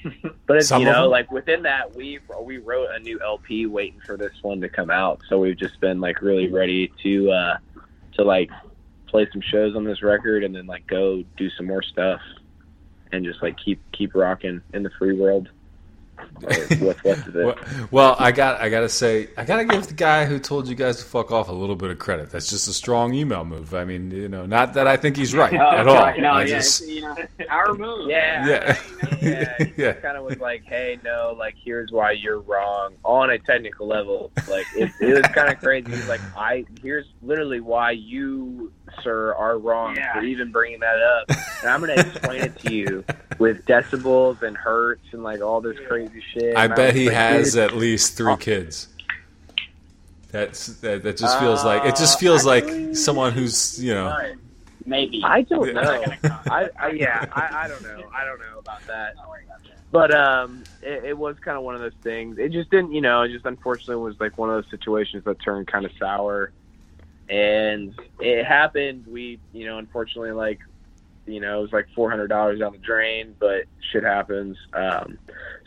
But it's you know, like within that, we we wrote a new LP waiting for this one to come out. So we've just been like really ready to uh, to like play some shows on this record and then like go do some more stuff and just like keep keep rocking in the free world. What's left of it. Well, well, I got I gotta say I gotta give the guy who told you guys to fuck off a little bit of credit. That's just a strong email move. I mean, you know, not that I think he's right No, at all. no, I yeah, just you know, our move. Yeah. Yeah. yeah. Yeah. kind of was like, hey, no, like, here's why you're wrong on a technical level. Like, it, it was kind of crazy. He's like, I, here's literally why you, sir, are wrong Yeah. for even bringing that up. And I'm going to explain it to you with decibels and hertz and like all this crazy shit. I And bet was he like, has at least three kids. That's that, that just feels like it just feels actually- like someone who's you know Maybe. I don't know. I, I yeah, I, I don't know. I don't know about that. But um, it, it was kind of one of those things. It just didn't, you know, it just unfortunately was like one of those situations that turned kind of sour, and it happened. We, you know, unfortunately, like, you know, it was like four hundred dollars down the drain, but shit happens. Um,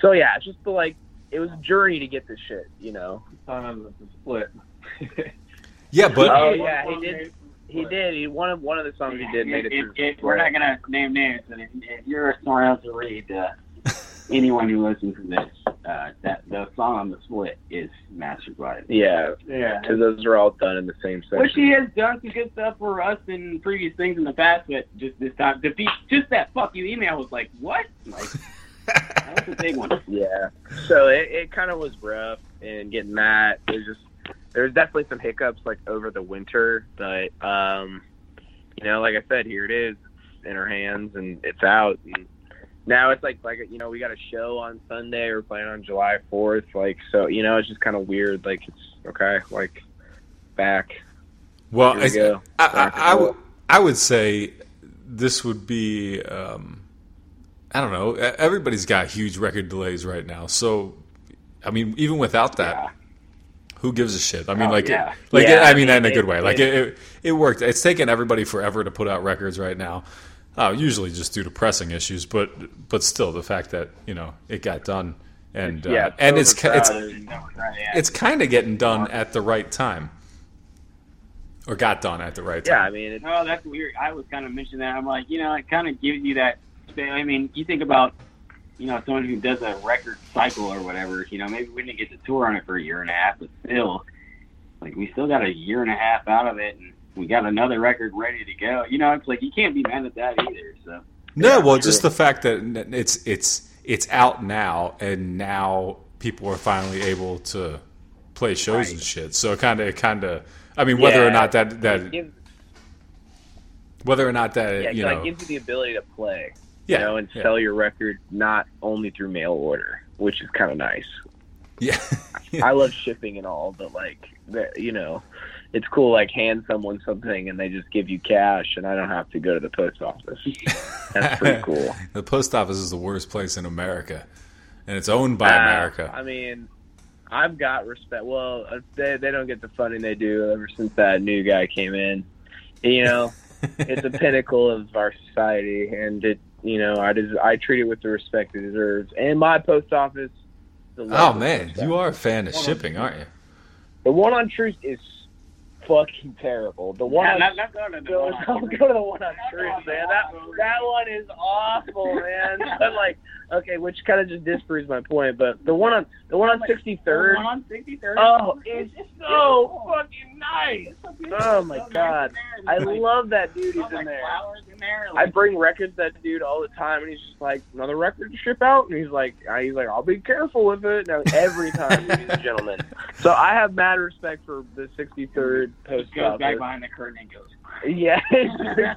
so yeah, it's just the like, it was a journey to get this shit, you know. Time the split. Yeah, but oh yeah, he did. He did. He one of one of the songs he did made it If- through. if- if we're not gonna name names, and if, if you're smart enough to read, uh, anyone who listens to this, uh, that the song on the split is mastered by it. Yeah, Yeah. because those are all done in the same section. Which he has done some good stuff for us in previous things in the past, but just this time, the be- just that fuck you email was like, what? Like, that was a big one. Yeah. So it, it kind of was rough and getting that. There's just there's definitely some hiccups like over the winter, but um, you know, like I said, here it is it's in our hands and it's out. And now it's like like you know we got a show on Sunday. We're playing on July 4th. Like so, you know, it's just kind of weird. Like it's okay. Like back. Well, we I, go. I, Back I, I, would, say this would be, um, I don't know, everybody's got huge record delays right now. So, I mean, even without that, who gives a shit? I mean, Oh, like, yeah. like Yeah, I I mean that in a mean, good it- way. Like, it- it, it, it worked. It's taken everybody forever to put out records right now. Uh, usually just due to pressing issues, but but still the fact that you know it got done and uh, Yeah, and it's it's it's kind of getting done at the right time, or got done at the right time. Yeah, I mean, it's, Oh, that's weird. I was kind of mentioning that. I'm like, you know, it kind of gives you that. I mean, you think about, you know, someone who does a record cycle or whatever. You know, maybe we didn't get to tour on it for a year and a half, but still, like, we still got a year and a half out of it, and we got another record ready to go. You know, it's like you can't be mad at that either. So No, well, true. just the fact that it's it's it's out now, and now people are finally able to play shows and shit. So it kind of it kind of, I mean, whether or not that that gives, whether or not that yeah, you it know, gives you the ability to play. yeah, you know, and yeah, sell your record not only through mail order, which is kind of nice. yeah. I love shipping and all, but like, the, you know, it's cool. Like, hand someone something and they just give you cash, and I don't have to go to the post office. That's pretty cool. the post office is the worst place in America, and it's owned by Uh, America. I mean, I've got respect. Well, uh, they they don't get the funding they do ever since that new guy came in. You know, it's a pinnacle of our society, and it. You know, I des- I treat it with the respect it deserves. And my post office. oh man, you are a fan of shipping, aren't you? The one on Troost is fucking terrible. The one Yeah, on not, not going to the go, one on- go to the one on Troost, man. That that one is awful, man. but like, okay, which kind of just disproves my point. But the one on the one on Sixty one on 63rd. oh, it's so fucking nice. Oh my So god, in. I Like, love that dude. He's in like there. in there. I bring records to that dude all the time, and he's just like, another record to ship out, and he's like, I- he's like, I'll be careful with it. Now every time he's a gentleman. So I have mad respect for the 63rd post goes back behind the curtain and goes. Yeah, yeah.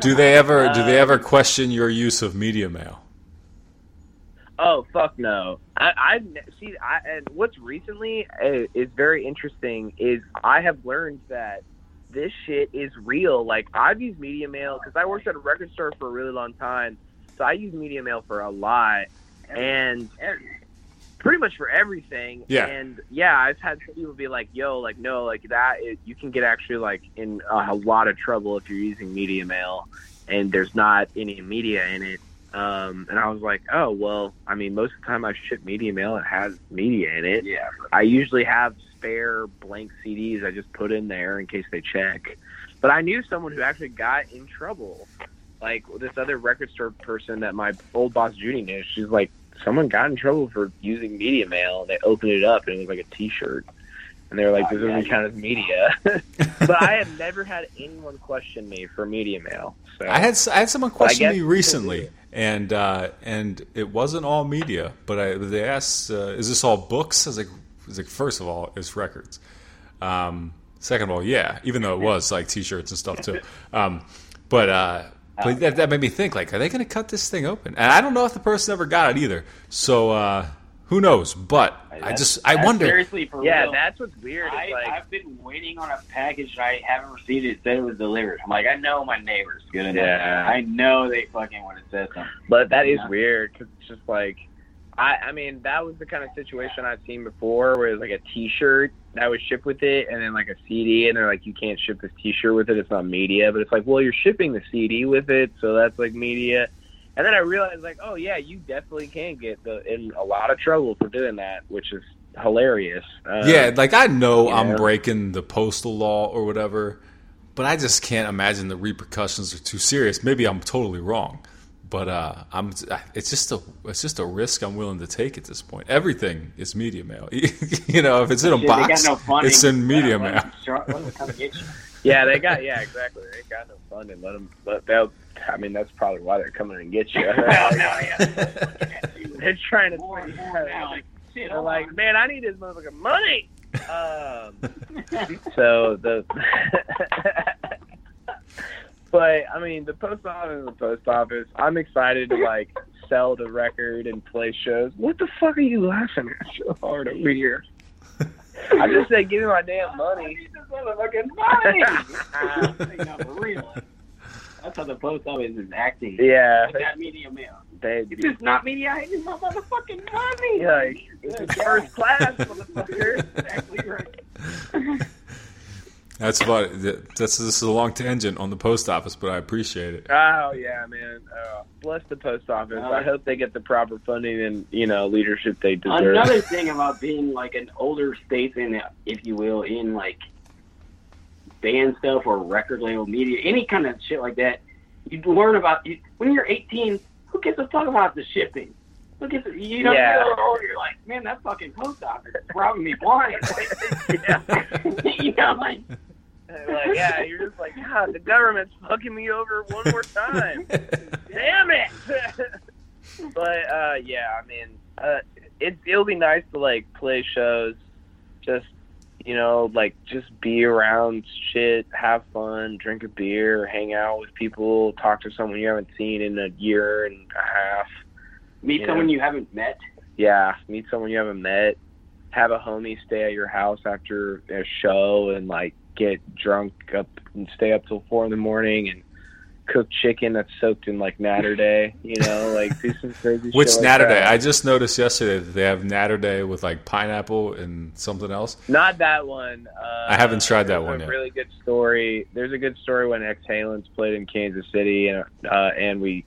Do they ever do they ever question your use of media mail? Oh fuck no! I, I see. I, and what's recently uh, is very interesting is I have learned that this shit is real. Like I've used media mail because I worked at a record store for a really long time, so I use media mail for a lot, and pretty much for everything. Yeah. And yeah, I've had some people be like, "Yo, like no, like that. Is, you can get actually like in a, a lot of trouble if you're using media mail, and there's not any media in it." Um, and I was like, "Oh well, I mean, most of the time I ship media mail, it has media in it. Yeah. I usually have spare blank CDs I just put in there in case they check. But I knew someone who actually got in trouble. Like this other record store person that my old boss Judy knew. She's like, someone got in trouble for using media mail. They opened it up and it was like a T-shirt, and they were like, Oh, "This yeah, doesn't yeah. count as media." but I have never had anyone question me for media mail. So I had s- I had someone question me recently, and uh, and it wasn't all media, but I they asked, uh, "Is this all books?" I was like, I was like, first of all, it's records. Um, second of all, yeah, even though it was like T-shirts and stuff too. Um, but uh, but that, that made me think, like, are they going to cut this thing open? And I don't know if the person ever got it either. So uh, who knows? But I just I wonder. Seriously, for yeah, real. that's what's weird. I, like, I've been waiting on a package and I haven't received it. It said it was delivered. I'm like, I know my neighbors good enough. Yeah. I know they fucking when it says something. But that is Yeah. weird because it's just like, I I mean that was the kind of situation I've seen before where it was like a T-shirt that was shipped with it, and then like a CD, and they're like, you can't ship this T-shirt with it. It's not media, but it's like, well, you're shipping the CD with it, so that's like media. And then I realized like, oh yeah, you definitely can get the, in a lot of trouble for doing that, which is hilarious. Um, yeah, like I know I'm know? breaking the postal law or whatever, but I just can't imagine the repercussions are too serious. Maybe I'm totally wrong, but uh, I'm. It's just a it's just a risk I'm willing to take at this point. Everything is media mail. you know, if it's in a Shit, box, no funding. it's in media Let mail. them let them come get you. yeah, they got yeah, exactly. They got no funding. Let them. Let they'll. I mean, that's probably why they're coming and get you. Hell no, yeah. they're trying to. More and more like, They're like, man, I need this motherfucking money. Um, so the, but I mean, the post office is the post office. I'm excited to like sell the record and play shows. What the fuck are you laughing at so hard over here? I just said, give me my damn I money. need this motherfucking money. for real. That's how the post office is acting. Yeah, With that media mail. they. If it's not media, I need my motherfucking money. Yeah, like, it's first class, motherfucker. exactly right. That's about it. That's this is a long tangent on the post office, but I appreciate it. Oh yeah, man. Uh, bless the post office. I hope they get the proper funding and you know leadership they deserve. Another thing about being like an older statesman, if you will, in like band stuff or record label media, any kind of shit like that, you learn about you, when you're 18. Who gives a fuck about the shipping? Who gives a, you know? Yeah. You're, older, you're like, man, that fucking post office is robbing me blind. yeah. you know, like like yeah, you're just like God, the government's fucking me over one more time. Damn it. but uh, yeah, I mean, uh, it it'll be nice to like play shows, just you know, like just be around shit, have fun, drink a beer, hang out with people, talk to someone you haven't seen in a year and a half. Meet Yeah. someone you haven't met. Yeah, meet someone you haven't met. Have a homie stay at your house after a show and like get drunk up and stay up till four in the morning and cook chicken that's soaked in like Naturday. You know, like do some crazy. Which shit like Naturday? I just noticed yesterday that they have Natter Day with like pineapple and something else. Not that one. Uh, I haven't tried that one a yet. Really good story. There's a good story when Exhalants played in Kansas City, and uh, and we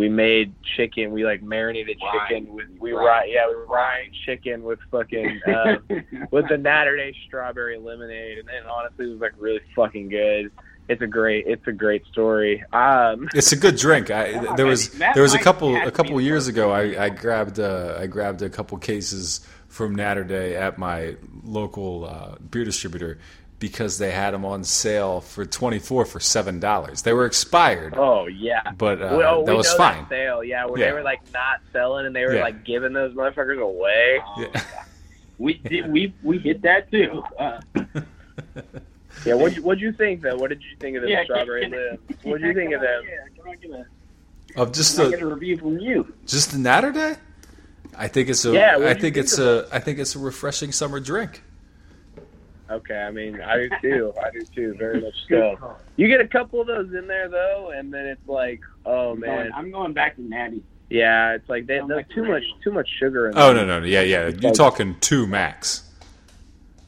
we made chicken. We like marinated Right. chicken with we Right. right yeah we fried chicken with fucking uh, with the Naturday strawberry lemonade, and, and honestly, it was like really fucking good. It's a great it's a great story. Um, It's a good drink. I, Yeah, there was that there was a couple a couple years ago. I, I grabbed uh, I grabbed a couple cases from Naturday at my local uh, beer distributor because they had them on sale for twenty four for seven dollars. They were expired, oh yeah. but uh, well, that we was know fine. That sale, yeah, where Yeah. they were like not selling and they were Yeah. like giving those motherfuckers away. Yeah. We did, we we hit that too. Uh, Yeah, what what'd you think though? What did you think of the Yeah, strawberry can- What'd you think of them? Yeah, can I Of just can get a review from you? just the Naturday. I think it's a. Yeah, I think think it's a. I think it's a refreshing summer drink. Okay, I mean I do too. I do too, very much so. You get a couple of those in there though, and then it's like, oh I'm man, going, I'm going back to Natty. yeah, it's like they, I'm there's like too much ready. too much sugar in Oh them. no no no yeah yeah. You're Like- talking two max.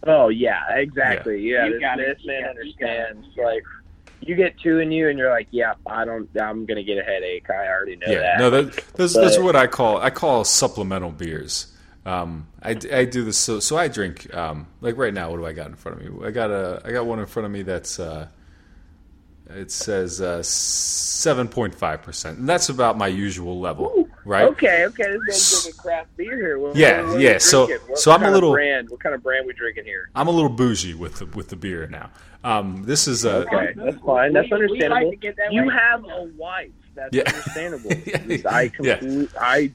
Oh yeah, exactly. Yeah, You this, got it. this You man got it. You understands. Like you get two in you, and you're like, yeah, I don't. I'm gonna get a headache. I already know Yeah, that. no, that, those, those are But- what I call I call supplemental beers. Um, I, I do this so so I drink um, like right now. What do I got in front of me? I got a I got one in front of me that's uh, it says uh, seven point five percent, and that's about my usual level, right? Okay, okay, this man's drinking craft beer here. What, Yeah, what, what yeah, so- What so I'm a little- brand. What kind of brand we drinking here? I'm a little bougie with the, with the beer now. Um, this is a Okay, that's fine. That's We- we like understandable. that You way. have a wife. That's Yeah. understandable. Yeah. I Yeah. complete, I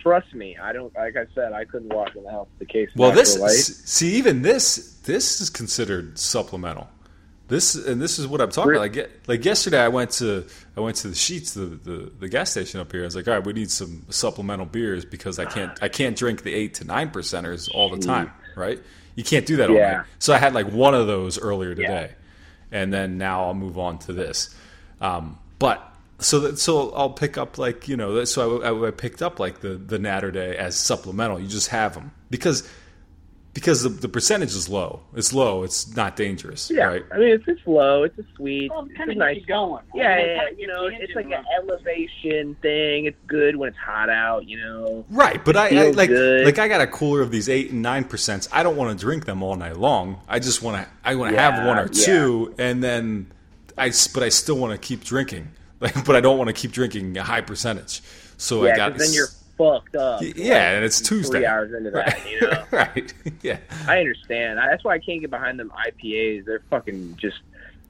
trust me. I don't. Like I said, I couldn't walk in the house the case. Well, this see even this this is considered supplemental. This and this is what I'm talking Re- about. Like, like yesterday, I went to I went to the Sheetz, the, the the gas station up here. I was like, all right, we need some supplemental beers because I can't I can't drink the eight to nine percenters all the time, right? You can't do that all Yeah. night. So I had like one of those earlier today, and then now I'll move on to this. Um, but so that so I'll pick up like you know so I, I, I picked up like the the Naturday as supplemental. You just have them because because the, the percentage is low. It's low. It's not dangerous, Yeah, right? I mean it's just low. It's a sweet. Well, it's kind a of nice. going. Yeah, I mean, yeah, you know, it's like an elevation thing. It's good when it's hot out. You know. Right, but I, I like good. like I got a cooler of these eight and nine percents. I don't want to drink them all night long. I just want to I want to have one or yeah. two, and then I but I still want to keep drinking. Like, but I don't want to keep drinking a high percentage. So I got then you're fucked up. Y- yeah, and it's Tuesday. three Tuesday. hours into that. You know. right. yeah. I understand. That's why I can't get behind them IPAs. They're fucking just.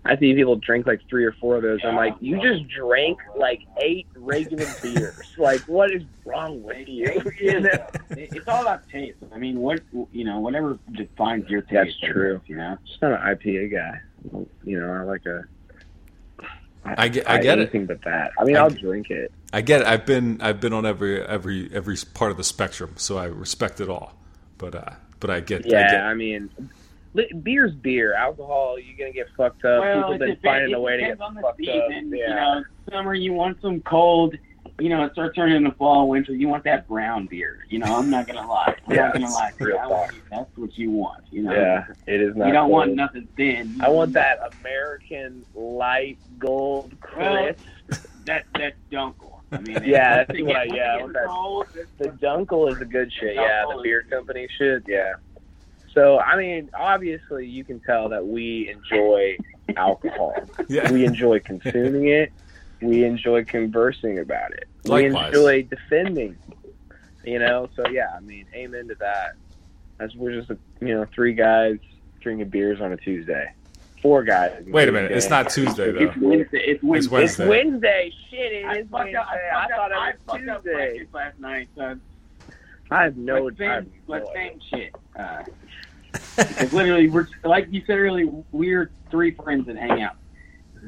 I see people drink like three or four of those. I'm like, you just drank like eight regular beers. Like, what is wrong with you? you know? It's all about taste. I mean, what you know, whatever defines your taste. That's true. guess, You know, Just not an IPA guy. You know, I like a. I get I get it. but that. I mean, I I'll drink it. I get it. I've been I've been on every every every part of the spectrum, so I respect it all. But uh but I get I Yeah, get I mean, li- beer's beer. Alcohol, you're gonna get fucked up. well, People been finding a way to get on the fucked season. up. You Yeah. know, summer you want some cold. You know, it starts turning into fall, winter. You want that brown beer. You know, I'm not gonna lie. I'm Yeah, not gonna lie. real I want- That's what you want. You know, Yeah, it is not. you don't want nothing thin. I want that American light gold Well, that that dunkel. I mean, Yeah, that's what I- yeah, I once want it that- The Dunkel is the good shit. Yeah, the beer company shit. Yeah. So I mean, obviously, you can tell that we enjoy alcohol. Yeah. We enjoy consuming it. We enjoy conversing about it. Likewise. We enjoy defending. You know, so yeah, I mean, amen to that. As we're just, you know, three guys drinking beers on a Tuesday. Four guys. Wait a minute, it's not Tuesday though. It's Wednesday. It's It's Wednesday. It's Wednesday. Wednesday. Shit, it I is fucked Wednesday. up. I I fucked thought up. It fucked was up Tuesday. practice last night. So I have no. but I have same, but idea. same shit. Uh, because literally, we're like you said earlier, we're three friends that hang out.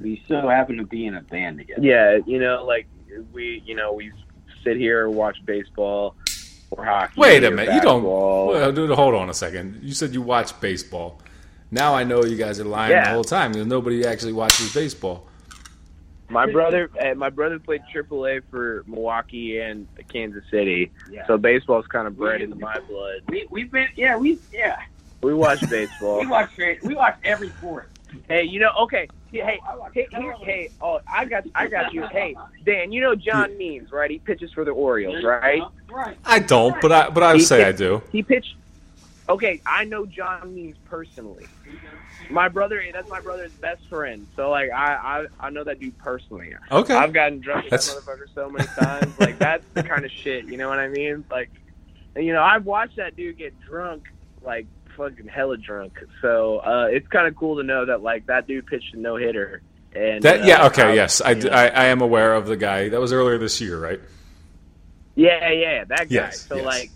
We so happen to be in a band together. Yeah, you know, like we, you know, we sit here watch baseball or hockey. Wait a or minute. You don't well, dude, hold on a second. You said you watch baseball. Now I know you guys are lying the whole time because nobody actually watches baseball. My brother, uh, my brother played AAA for Milwaukee and Kansas City, Yeah. so baseball's kind of bred into my blood. We we've been yeah we yeah We watch baseball. we watch straight we watch every sport. hey, you know, okay, hey, hey, here, hey, oh, I got, I got you. Hey, Dan, you know John Means, right? He pitches for the Orioles, right? Right. I don't, but I but I would He say can- I do. He pitched. Okay, I know John Means personally. My brother, eh, that's my brother's best friend. So like, I I, I know that dude personally. Okay. I've gotten drunk with that motherfucker so many times. like that's the kind of shit. You know what I mean? Like, you know, I've watched that dude get drunk, like fucking hella drunk. So uh, it's kind of cool to know that like that dude pitched a no hitter. And That uh, yeah okay I- yes I, you d- know. I I am aware of the guy that was earlier this year right Yeah, yeah, that guy. Yes, so yes. like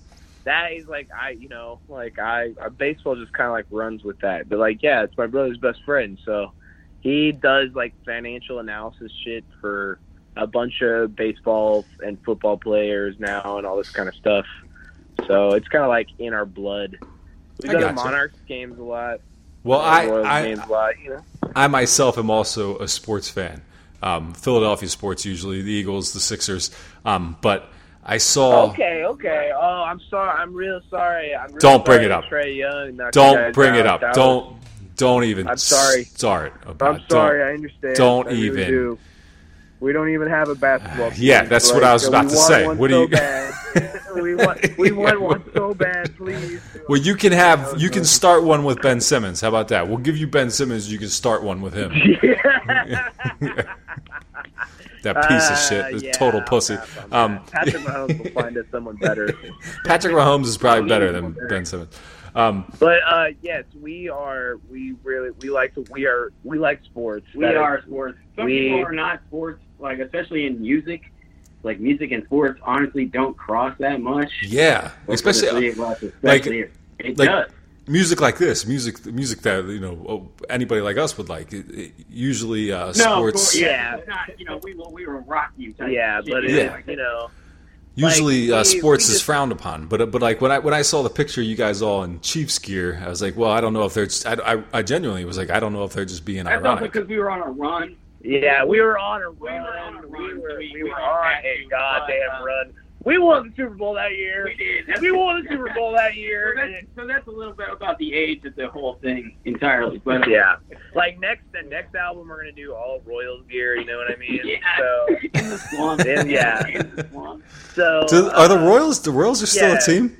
that is like I, you know, like I uh, baseball just kind of like runs with that. But like, yeah, it's my brother's best friend, so he does like financial analysis shit for a bunch of baseball and football players now and all this kind of stuff. So it's kind of like in our blood. We I go to. Monarchs games a lot. well I I, games a lot. You know. I myself am also a sports fan. Um, Philadelphia sports usually the Eagles, the Sixers. Um, but I saw. Okay, okay. Oh, I'm sorry. I'm real sorry. I'm real Don't bring sorry it up. Trae Young. Don't bring it up. That Don't don't even. I'm sorry. Start about. I'm sorry. Don't. I understand. don't I really even. do. We don't even have a basketball. team, Yeah, that's what I was so about to say. What do so you- we want. We want one so bad, please. Well, you can have you can start one with Ben Simmons. How about that? We'll give you Ben Simmons. You can start one with him. that piece of shit, Uh, yeah, total pussy. Um. Patrick Mahomes will find us someone better. Patrick Mahomes is probably better than Ben Simmons. Um, But uh, yes, we are. We really we like to. We are. We like sports. We That are is- sports. Some we- people are not sports, like especially in music. Like music and sports, honestly, don't cross that much. yeah, But three especially us, like- especially it, it like does. music like this, music music that you know anybody like us would like. It, it, usually, uh, No, sports. course, Yeah. yeah, not. You know, we will we will rock you. Yeah, shit, but it you know, you know. Usually, Like, uh, we- sports we is frowned upon, but but like when I when I saw the picture of you guys all in Chiefs gear, I was like, well, I don't know if they're. Just, I, I I genuinely was like, I don't know if they're just being ironic. That's also ironic. because we were on a run. Yeah, we were on a run. were on a We were, We- we we were on back a goddamn uh, run. We won the Super Bowl that year. We did. That's We won the Super Bowl that year. So that's, so that's a little bit about the age of the whole thing entirely. But yeah, like next the next album we're gonna do all Royals gear. You know what I mean? Yeah. So in the swamp. Then, yeah. In the swamp. so Do, are the uh, Royals? The Royals are still yeah. a team.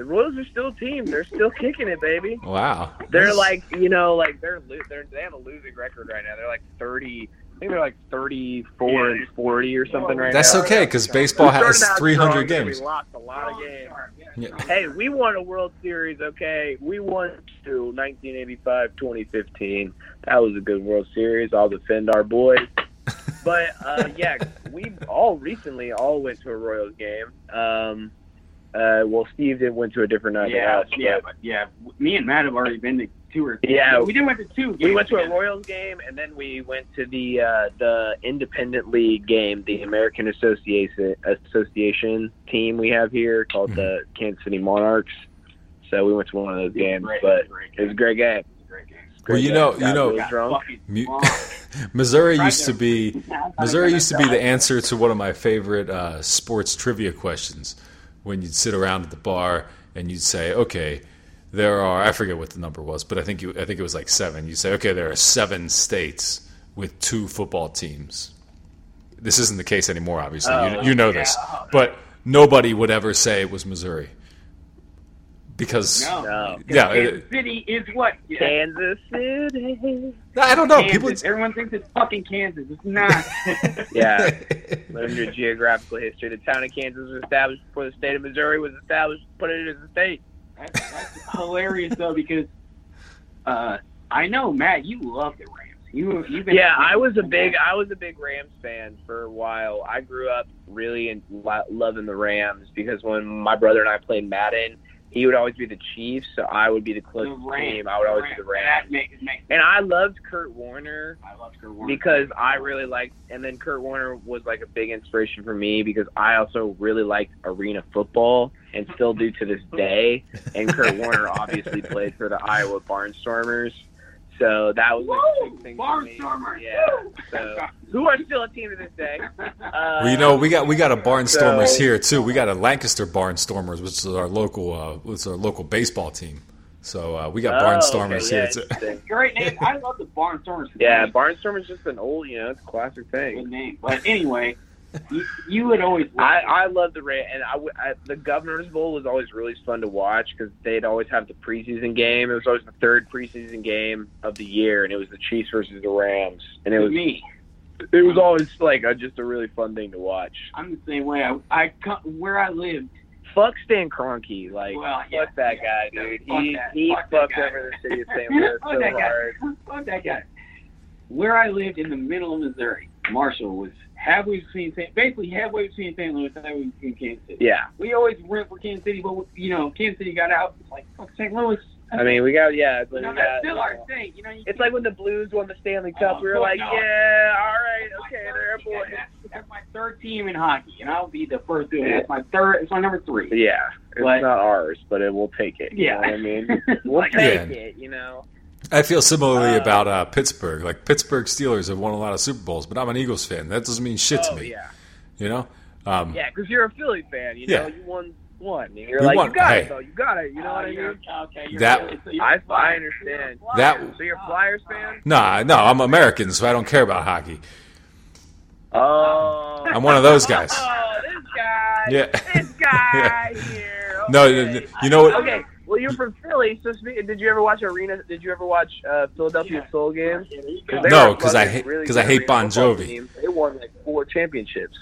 The Royals are still a team. They're still kicking it, baby. Wow. They're like you know like they're lo- they're they have a losing record right now. They're like thirty. I think they're like thirty four and forty or something right That's now. That's okay because baseball has 300 strong, games. We lost a lot of games. Yeah. Hey, we won a World Series, okay? We won to 1985, 2015. That was a good World Series. I'll defend our boys. But, uh, yeah, we all recently all went to a Royals game. Um, uh, well, Steve did went to a different night. Yeah, house, yeah, but but yeah. Me and Matt have already been to two or Yeah. We did went to two. we went to a. Royals game, and then we went to the uh, the Independent League game, the American Association Association team we have here called the Kansas City Monarchs. So we went to one of those games, Great, but great it was a great game. Well, you know, you know, drunk. Mu- Missouri used to be Missouri used to be the answer to one of my favorite uh, sports trivia questions. When you'd sit around at the bar and you'd say, "Okay, there are I forget what the number was, but I think you I think it was like seven. You say, "Okay, there are seven states with two football teams." This isn't the case anymore, obviously. you, oh, you know this, but nobody would ever say it was Missouri because No. No. yeah, Kansas it- City is what? Yeah. Kansas City. I don't know. Kansas. People, Everyone thinks it's fucking Kansas. It's not. Yeah. Learn your geographical history. The town of Kansas was established before the state of Missouri was established. Put it as a state. That's, that's hilarious though because uh, I know Matt, you love the Rams. You you've been Yeah, I was a big I was a big Rams fan for a while. I grew up really in, lo- loving the Rams because when my brother and I played Madden, he would always be the Chiefs, so I would be the the closest Rams. team. I would always be the Rams. That makes, makes And I loved Kurt Warner I love Kurt Warner. because I really liked, and then Kurt Warner was like a big inspiration for me because I also really liked arena football and still do to this day. And Kurt Warner obviously played for the Iowa Barnstormers, so that was like a big thing for me. Barnstormers. Yeah. So who are still a team to this day? Uh, Well, you know, we got we got a Barnstormers So- here too. We got a Lancaster Barnstormers, which is our local uh, which is our local baseball team. So uh, we got Oh, Barnstormers okay, here yeah, too. Great name. I love the Barnstormers. Yeah, Barnstormers is just an old, you know, it's a classic thing. Good name. But anyway, you, you would always. I, I love the Ra- and I, w- I- the Governor's Bowl was always really fun to watch because they'd always have the preseason game. It was always the third preseason game of the year, and it was the Chiefs versus the Rams, and it was me. it was always like a, just a really fun thing to watch. I'm the same way. I, I where I lived. Fuck Stan Kroenke, like Well, yeah, fuck that yeah, guy, dude. fuck he that, he fuck fucked over the city of St. Louis so that guy. Fuck that guy. Where I lived in the middle of Missouri, Marshall was halfway between St. basically halfway between St. Louis and halfway between Kansas City. Yeah, We always went for Kansas City, but you know, Kansas City got out. It's like fuck St. Louis. I mean we got yeah, it's you like, know, we that's got, still you our know, state. You know, you it's like when the Blues won the Stanley Cup. Oh, we were fuck like, no. yeah, all right, okay, they're That's- boys. That's, that's my third team in hockey, and I'll be the first. To, that's my third. It's my number three. Yeah, it's But- not ours, but it will take it. You Yeah. know what I mean, we'll Like- take Yeah. it. You know. I feel similarly Uh, about uh, Pittsburgh. Like Pittsburgh Steelers have won a lot of Super Bowls, but I'm an Eagles fan. That doesn't mean shit to oh me. yeah, You know. Um, yeah, because you're a Philly fan. You know, Yeah. you won one. And you're We like, won- you got hey. it though. You got it. You know Oh, what I you're- mean? Okay, That- really- so you're I a Flyers- I understand. you're That- Flyers. So you're a Flyers fan? Nah, no, I'm American, so I don't care about hockey. Oh, I'm one of those guys. Oh, this guy. Yeah. This guy here. No, okay. you know what? Okay. Well, you're from Philly, so spe- did you ever watch Arena? Did you ever watch uh, Philadelphia Soul games? Yeah. they No, because I fucking hate- really 'cause I hate Bon Jovi. teams. They won like four championships.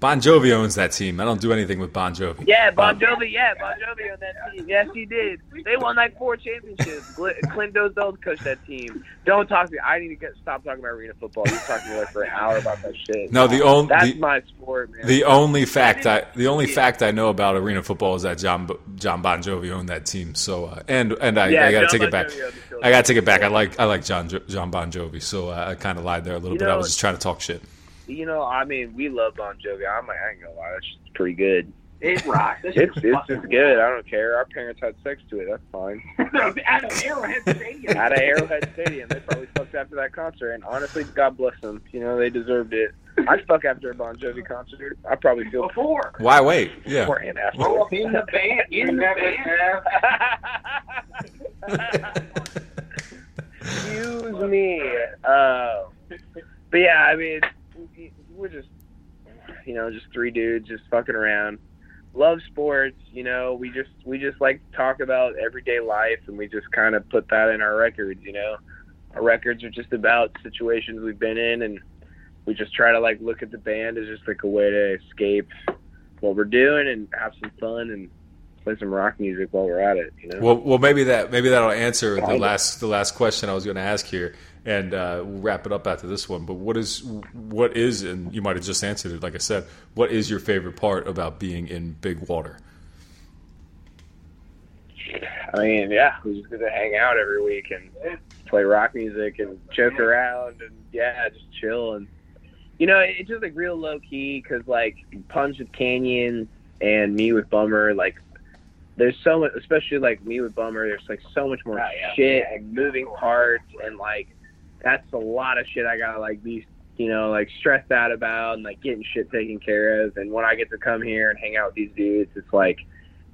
Bon Jovi owns that team. I don't do anything with Bon Jovi. Yeah, Bon Um, Jovi. Yeah, Bon Jovi on that team. Yes, he did. They won like four championships. Gl- Clint Dolezel coached that team. Don't talk to me. I need to get stop talking about arena football. You talk to me like for an hour about that shit. No, the only That's the, my sport, man. the only fact I the only fact I know about arena football is that Jon Jon Bon Jovi owned that team. So uh, and and I, Yeah, I got to take Bon it back. Jovi owned the Phillies. I got to take it back. I like I like Jon Jon Bon Jovi. So uh, I kind of lied there a little You bit. I was just trying to talk shit. you know, I mean, we love Bon Jovi. I'm like, I ain't gonna lie, that's just pretty good. It rocks. It's it's just good. I don't care. Our parents had sex to it. That's fine. Out of Arrowhead Stadium. Out of Arrowhead Stadium, they probably fucked after that concert. And honestly, God bless them. You know, they deserved it. I'd fuck after a Bon Jovi concert. I probably feel Before. Why wait? Yeah. before and after. Grow up in the band. In the band. Excuse me. Uh, but yeah, I mean, we're just, you know, just three dudes just fucking around. Love sports, you know. We just we just like to talk about everyday life, and we just kind of put that in our records. You know, our records are just about situations we've been in, and we just try to like look at the band as just like a way to escape what we're doing and have some fun and play some rock music while we're at it. You know. Well, well, maybe that maybe that'll answer the last the last question I was going to ask here, and uh, we'll wrap it up after this one. But what is what is and you might have just answered it. Like I said, what is your favorite part about being in Big Water? I mean, yeah, we just get to hang out every week and play rock music and joke around and yeah, just chill and you know, it's just like real low key because like Punch with Canyon and me with Bummer, like there's so much, especially like me with Bummer. There's like so much more Oh, yeah. shit and moving parts and like that's a lot of shit I gotta like be you know like stressed out about and like getting shit taken care of. And when I get to come here and hang out with these dudes, it's like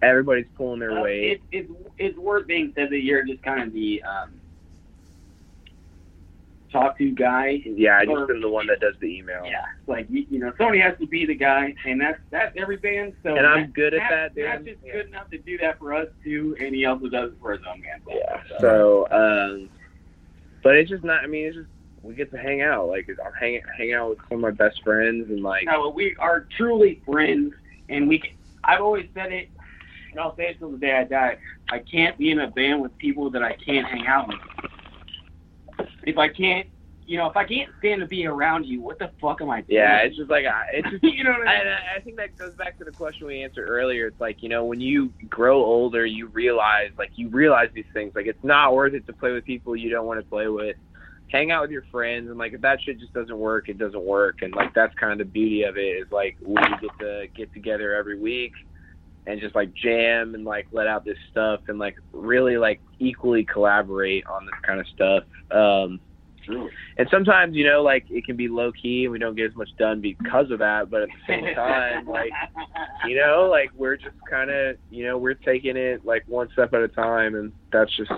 everybody's pulling their Uh, weight. it, it's it's worth being said that you're just kind of the um, talk to guy. Yeah, I just been the one that does the email. Yeah, like you, you know, Sony has to be the guy, and that's that's every band. So And I'm good at that, dude. Matt's just good enough to do that for us too, and he also does it for his own band. Yeah. So, um, but it's just not. I mean, it's just we get to hang out. Like I'm hanging hang out with some of my best friends and like No, we are truly friends, and we. Can, I've always said it, and I'll say it till the day I die. I can't be in a band with people that I can't hang out with. If I can't, you know, if I can't stand to be around you, what the fuck am I doing? yeah, it's just like I, it's just you know what I mean? I, I think that goes back to the question we answered earlier. It's like you know when you grow older, you realize like you realize these things. Like it's not worth it to play with people you don't want to play with. Hang out with your friends, and like if that shit just doesn't work, it doesn't work. And like that's kind of the beauty of it is like we get to get together every week and just like jam and like let out this stuff and like really like equally collaborate on this kind of stuff. Um, and sometimes you know like it can be low key and we don't get as much done because of that but at the same time like you know like we're just kind of you know we're taking it like one step at a time and that's just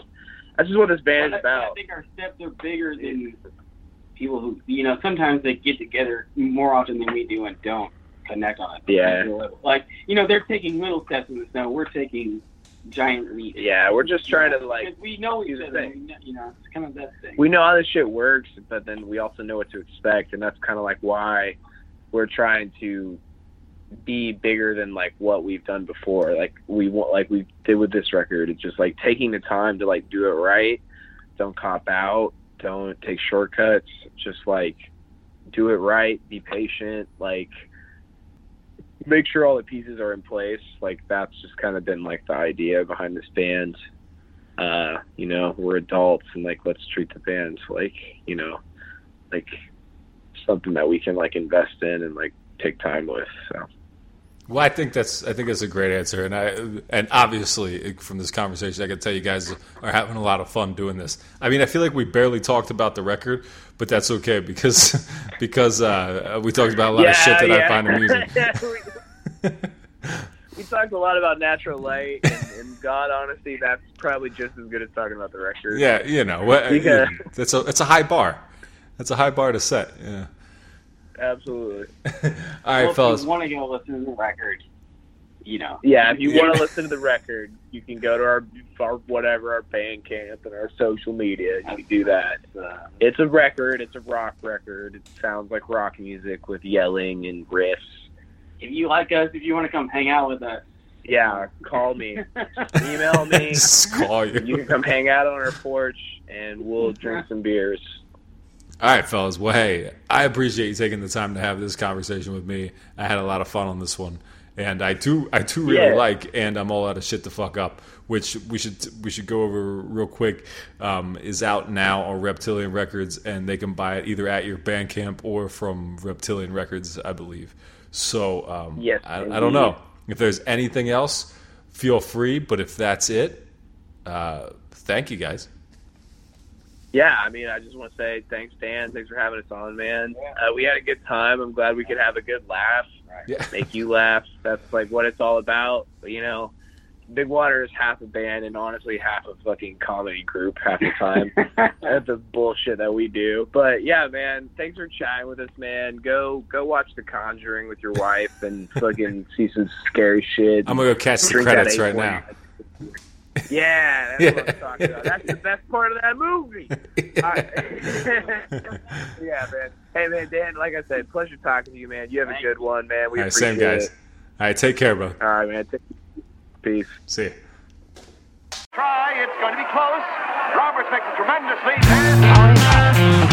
that's just what this band is I- I think our steps are bigger than people who, you know, sometimes they get together more often than we do and don't connect on it. Yeah. Like, you know, they're taking little steps in the snow. We're taking giant leaps. yeah we're just trying to like we know each other. we know- You know, it's kind of that thing. we know how this shit works, but then we also know what to expect, and that's kind of like why we're trying to be bigger than like what we've done before. Like we want, like we did with this record. It's just like taking the time to like do it right. Don't cop out. Don't take shortcuts. Just like do it right. Be patient. Like make sure all the pieces are in place. Like that's just kind of been like the idea behind this band uh, you know, we're adults and like let's treat the band like, you know, like something that we can like invest in and like take time with. So Well, I think that's I think that's a great answer, and I and obviously from this conversation, I can tell you guys are having a lot of fun doing this. I mean, I feel like we barely talked about the record, but that's okay because because uh, we talked about a lot of shit that I find amusing. we, we talked a lot about natural light and, and God honestly, That's probably just as good as talking about the record. Yeah, you know, what, Yeah. that's a it's a high bar. That's a high bar to set. Yeah. Absolutely. All right, well, fellas. If you want to go listen to the record, you know. Yeah, if you want to listen to the record, you can go to our, our whatever our Bandcamp and our social media. You can do that. Uh, It's a record. It's a rock record. It sounds like rock music with yelling and riffs. if you like us, if you want to come hang out with us, Yeah, call me, email me. Just call you. You can come hang out on our porch and we'll drink some beers. All right, fellas. Well, hey, I appreciate you taking the time to have this conversation with me. I had a lot of fun on this one, and I do, I do really Yeah. like, and I'm all out of shit to fuck up, which we should we should go over real quick. Um, is out now on Reptilian Records, and they can buy it either at your Bandcamp or from Reptilian Records, I believe. So, um, Yes, I, I don't know if there's anything else. Feel free, but if that's it, uh, thank you guys. yeah, I mean, I just want to say thanks, Dan. Thanks for having us on, man. Uh, we had a good time. I'm glad we could have a good laugh, Yeah. make you laugh. That's like what it's all about. But, you know, Big Water is half a band and honestly half a fucking comedy group half the time. That's the bullshit that we do. But yeah, man, thanks for chatting with us, man. Go go watch The Conjuring with your wife and fucking see some scary shit. I'm gonna go catch the credits right now. Yeah, that's what I'm talking about. That's the best part of that movie. Alright. yeah, man. Hey, man, Dan. Like I said, pleasure talking to you, man. You have a good one, man. We All right, appreciate same guys. it. All right, take care, bro. All right, man. Take- Peace. See ya. Try, it's going to be close. Roberts makes a tremendous lead.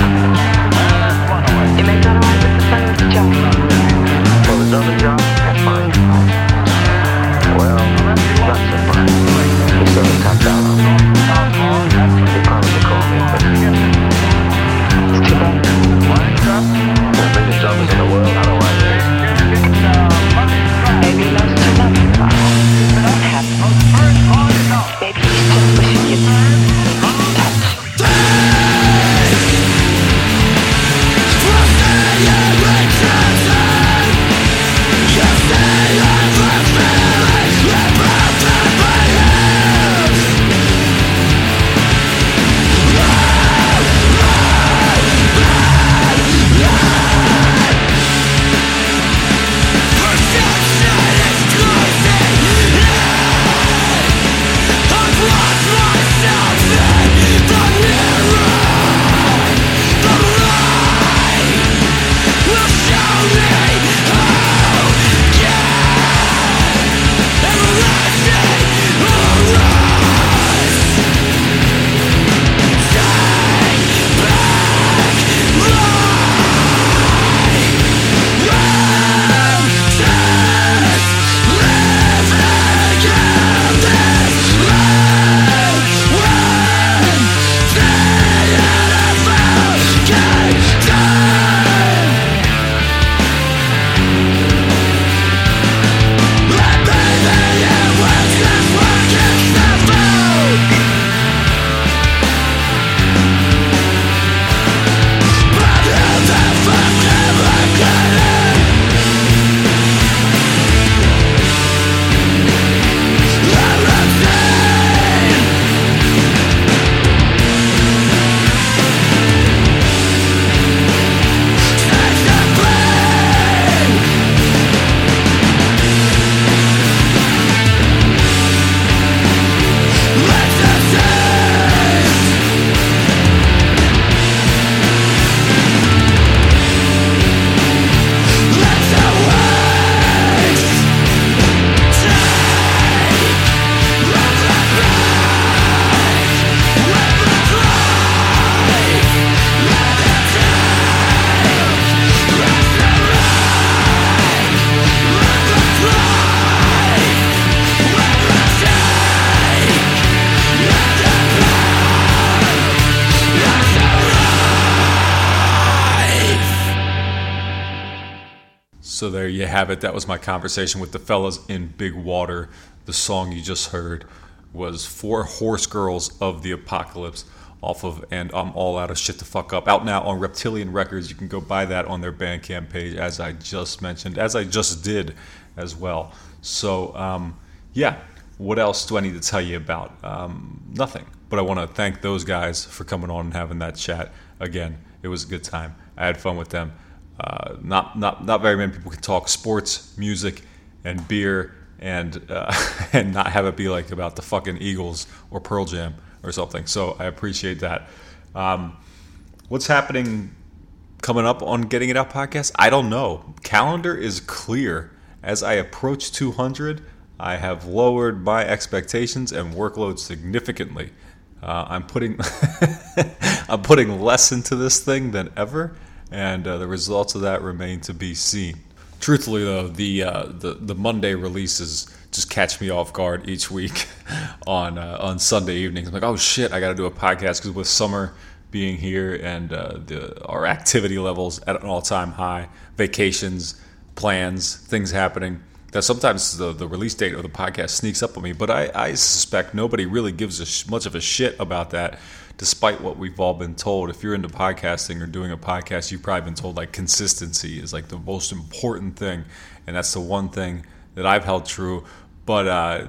That was my conversation with the fellas in Big Water. The song you just heard was Four Horse Girls of the Apocalypse off of And I'm All Out of Shit to Fuck Up. Out now on Reptilian Records. You can go buy that on their Bandcamp page, as I just mentioned, as I just did as well. So, um, yeah, what else do I need to tell you about? Um, nothing. But I want to thank those guys for coming on and having that chat. Again, it was a good time. I had fun with them. Uh, not not not very many people can talk sports, music, and beer, and uh, and not have it be like about the fucking Eagles or Pearl Jam or something. So I appreciate that. Um, what's happening coming up on Getting It Out podcast? I don't know. Calendar is clear. As I approach 200, I have lowered my expectations and workload significantly. Uh, I'm putting I'm putting less into this thing than ever, and uh, the results of that remain to be seen. Truthfully, though, the uh, the the Monday releases just catch me off guard each week on uh, on Sunday evenings. I'm like, oh shit, I got to do a podcast because with summer being here and uh, the our activity levels at an all time high, vacations, plans, things happening That sometimes the, the release date of the podcast sneaks up on me, but I, I suspect nobody really gives sh- much of a shit about that, despite what we've all been told. If you're into podcasting or doing a podcast, you've probably been told like consistency is like the most important thing, and that's the one thing that I've held true. But uh,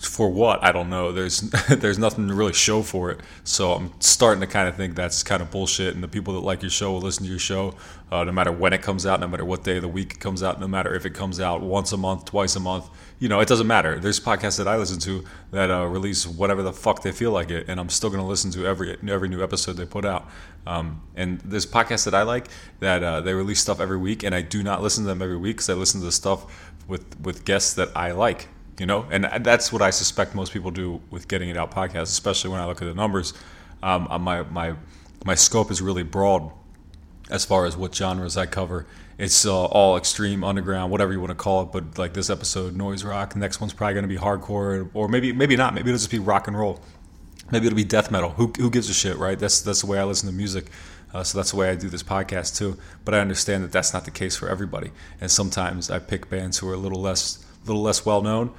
for what I don't know. There's there's nothing to really show for it. So I'm starting to kind of think that's kind of bullshit. And the people that like your show will listen to your show, uh, no matter when it comes out, no matter what day of the week it comes out, no matter if it comes out once a month, twice a month. You know, it doesn't matter. There's podcasts that I listen to that uh, release whatever the fuck they feel like it, and I'm still gonna listen to every every new episode they put out. Um, and there's podcasts that I like that uh, they release stuff every week, and I do not listen to them every week because I listen to the stuff with with guests that I like you know and that's what i suspect most people do with getting it out podcasts, especially when i look at the numbers um, uh, my, my, my scope is really broad as far as what genres i cover it's uh, all extreme underground whatever you want to call it but like this episode noise rock The next one's probably going to be hardcore or maybe maybe not maybe it'll just be rock and roll maybe it'll be death metal who, who gives a shit right that's that's the way i listen to music uh, so that's the way I do this podcast too. But I understand that that's not the case for everybody. And sometimes I pick bands who are a little less, little less well known,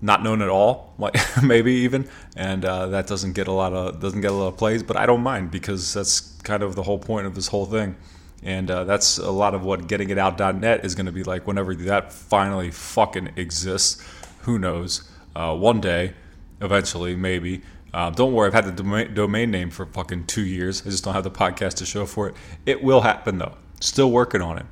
not known at all, like maybe even, and uh, that doesn't get a lot of doesn't get a lot of plays. But I don't mind because that's kind of the whole point of this whole thing. And uh, that's a lot of what gettingitout.net is going to be like whenever that finally fucking exists. Who knows? Uh, one day, eventually, maybe. Uh, don't worry, I've had the domain, domain name for fucking two years. I just don't have the podcast to show for it. It will happen though. Still working on it.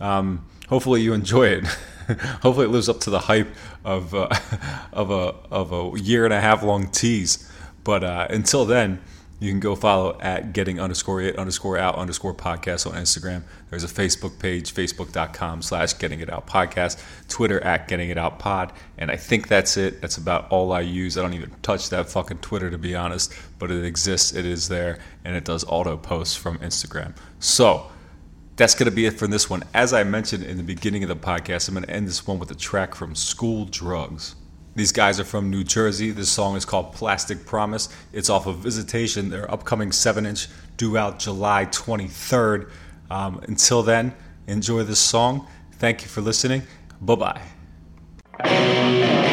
Um, hopefully, you enjoy it. hopefully, it lives up to the hype of uh, of a of a year and a half long tease. But uh, until then, you can go follow at getting underscore it underscore out underscore podcast on Instagram. There's a Facebook page, facebook.com slash getting it out podcast, Twitter at getting it out pod. And I think that's it. That's about all I use. I don't even touch that fucking Twitter to be honest, but it exists. It is there and it does auto posts from Instagram. So that's going to be it for this one. As I mentioned in the beginning of the podcast, I'm going to end this one with a track from School Drugs. These guys are from New Jersey. This song is called Plastic Promise. It's off of Visitation, their upcoming 7 inch due out July 23rd. Um, until then, enjoy this song. Thank you for listening. Bye bye.